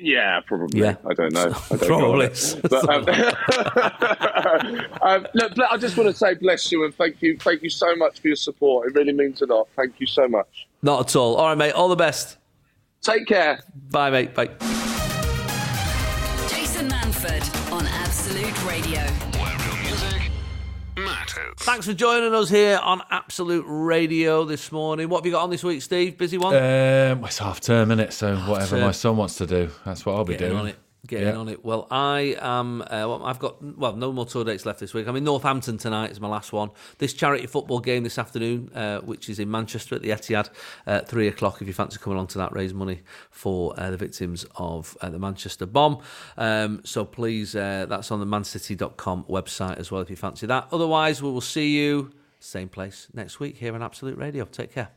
S6: Yeah, probably.
S3: Yeah.
S6: I don't know. I don't
S3: Probably.
S6: Know but, um, um, look, I just want to say bless you and thank you, thank you so much for your support. It really means a lot. Thank you so much.
S3: Not at all. All right, mate. All the best.
S6: Take care.
S3: Bye, mate. Bye.
S1: Jason Manford on Absolute Radio.
S2: Where real music matters.
S3: Thanks for joining us here on Absolute Radio this morning. What have you got on this week, Steve? Busy one?
S4: Um, it's half term, it So whatever
S3: term.
S4: my son wants to do, that's what I'll be
S3: Getting
S4: doing.
S3: Getting
S4: Yeah.
S3: on it. Well, I am. Uh, well, I've got well, no more tour dates left this week. I'm in Northampton tonight. Is my last one. This charity football game this afternoon, uh, which is in Manchester at the Etihad, at three o'clock. If you fancy coming along to that, raise money for uh, the victims of uh, the Manchester bomb. Um, so please, uh, that's on the mancity.com website as well. If you fancy that. Otherwise, we will see you same place next week here on Absolute Radio. Take care.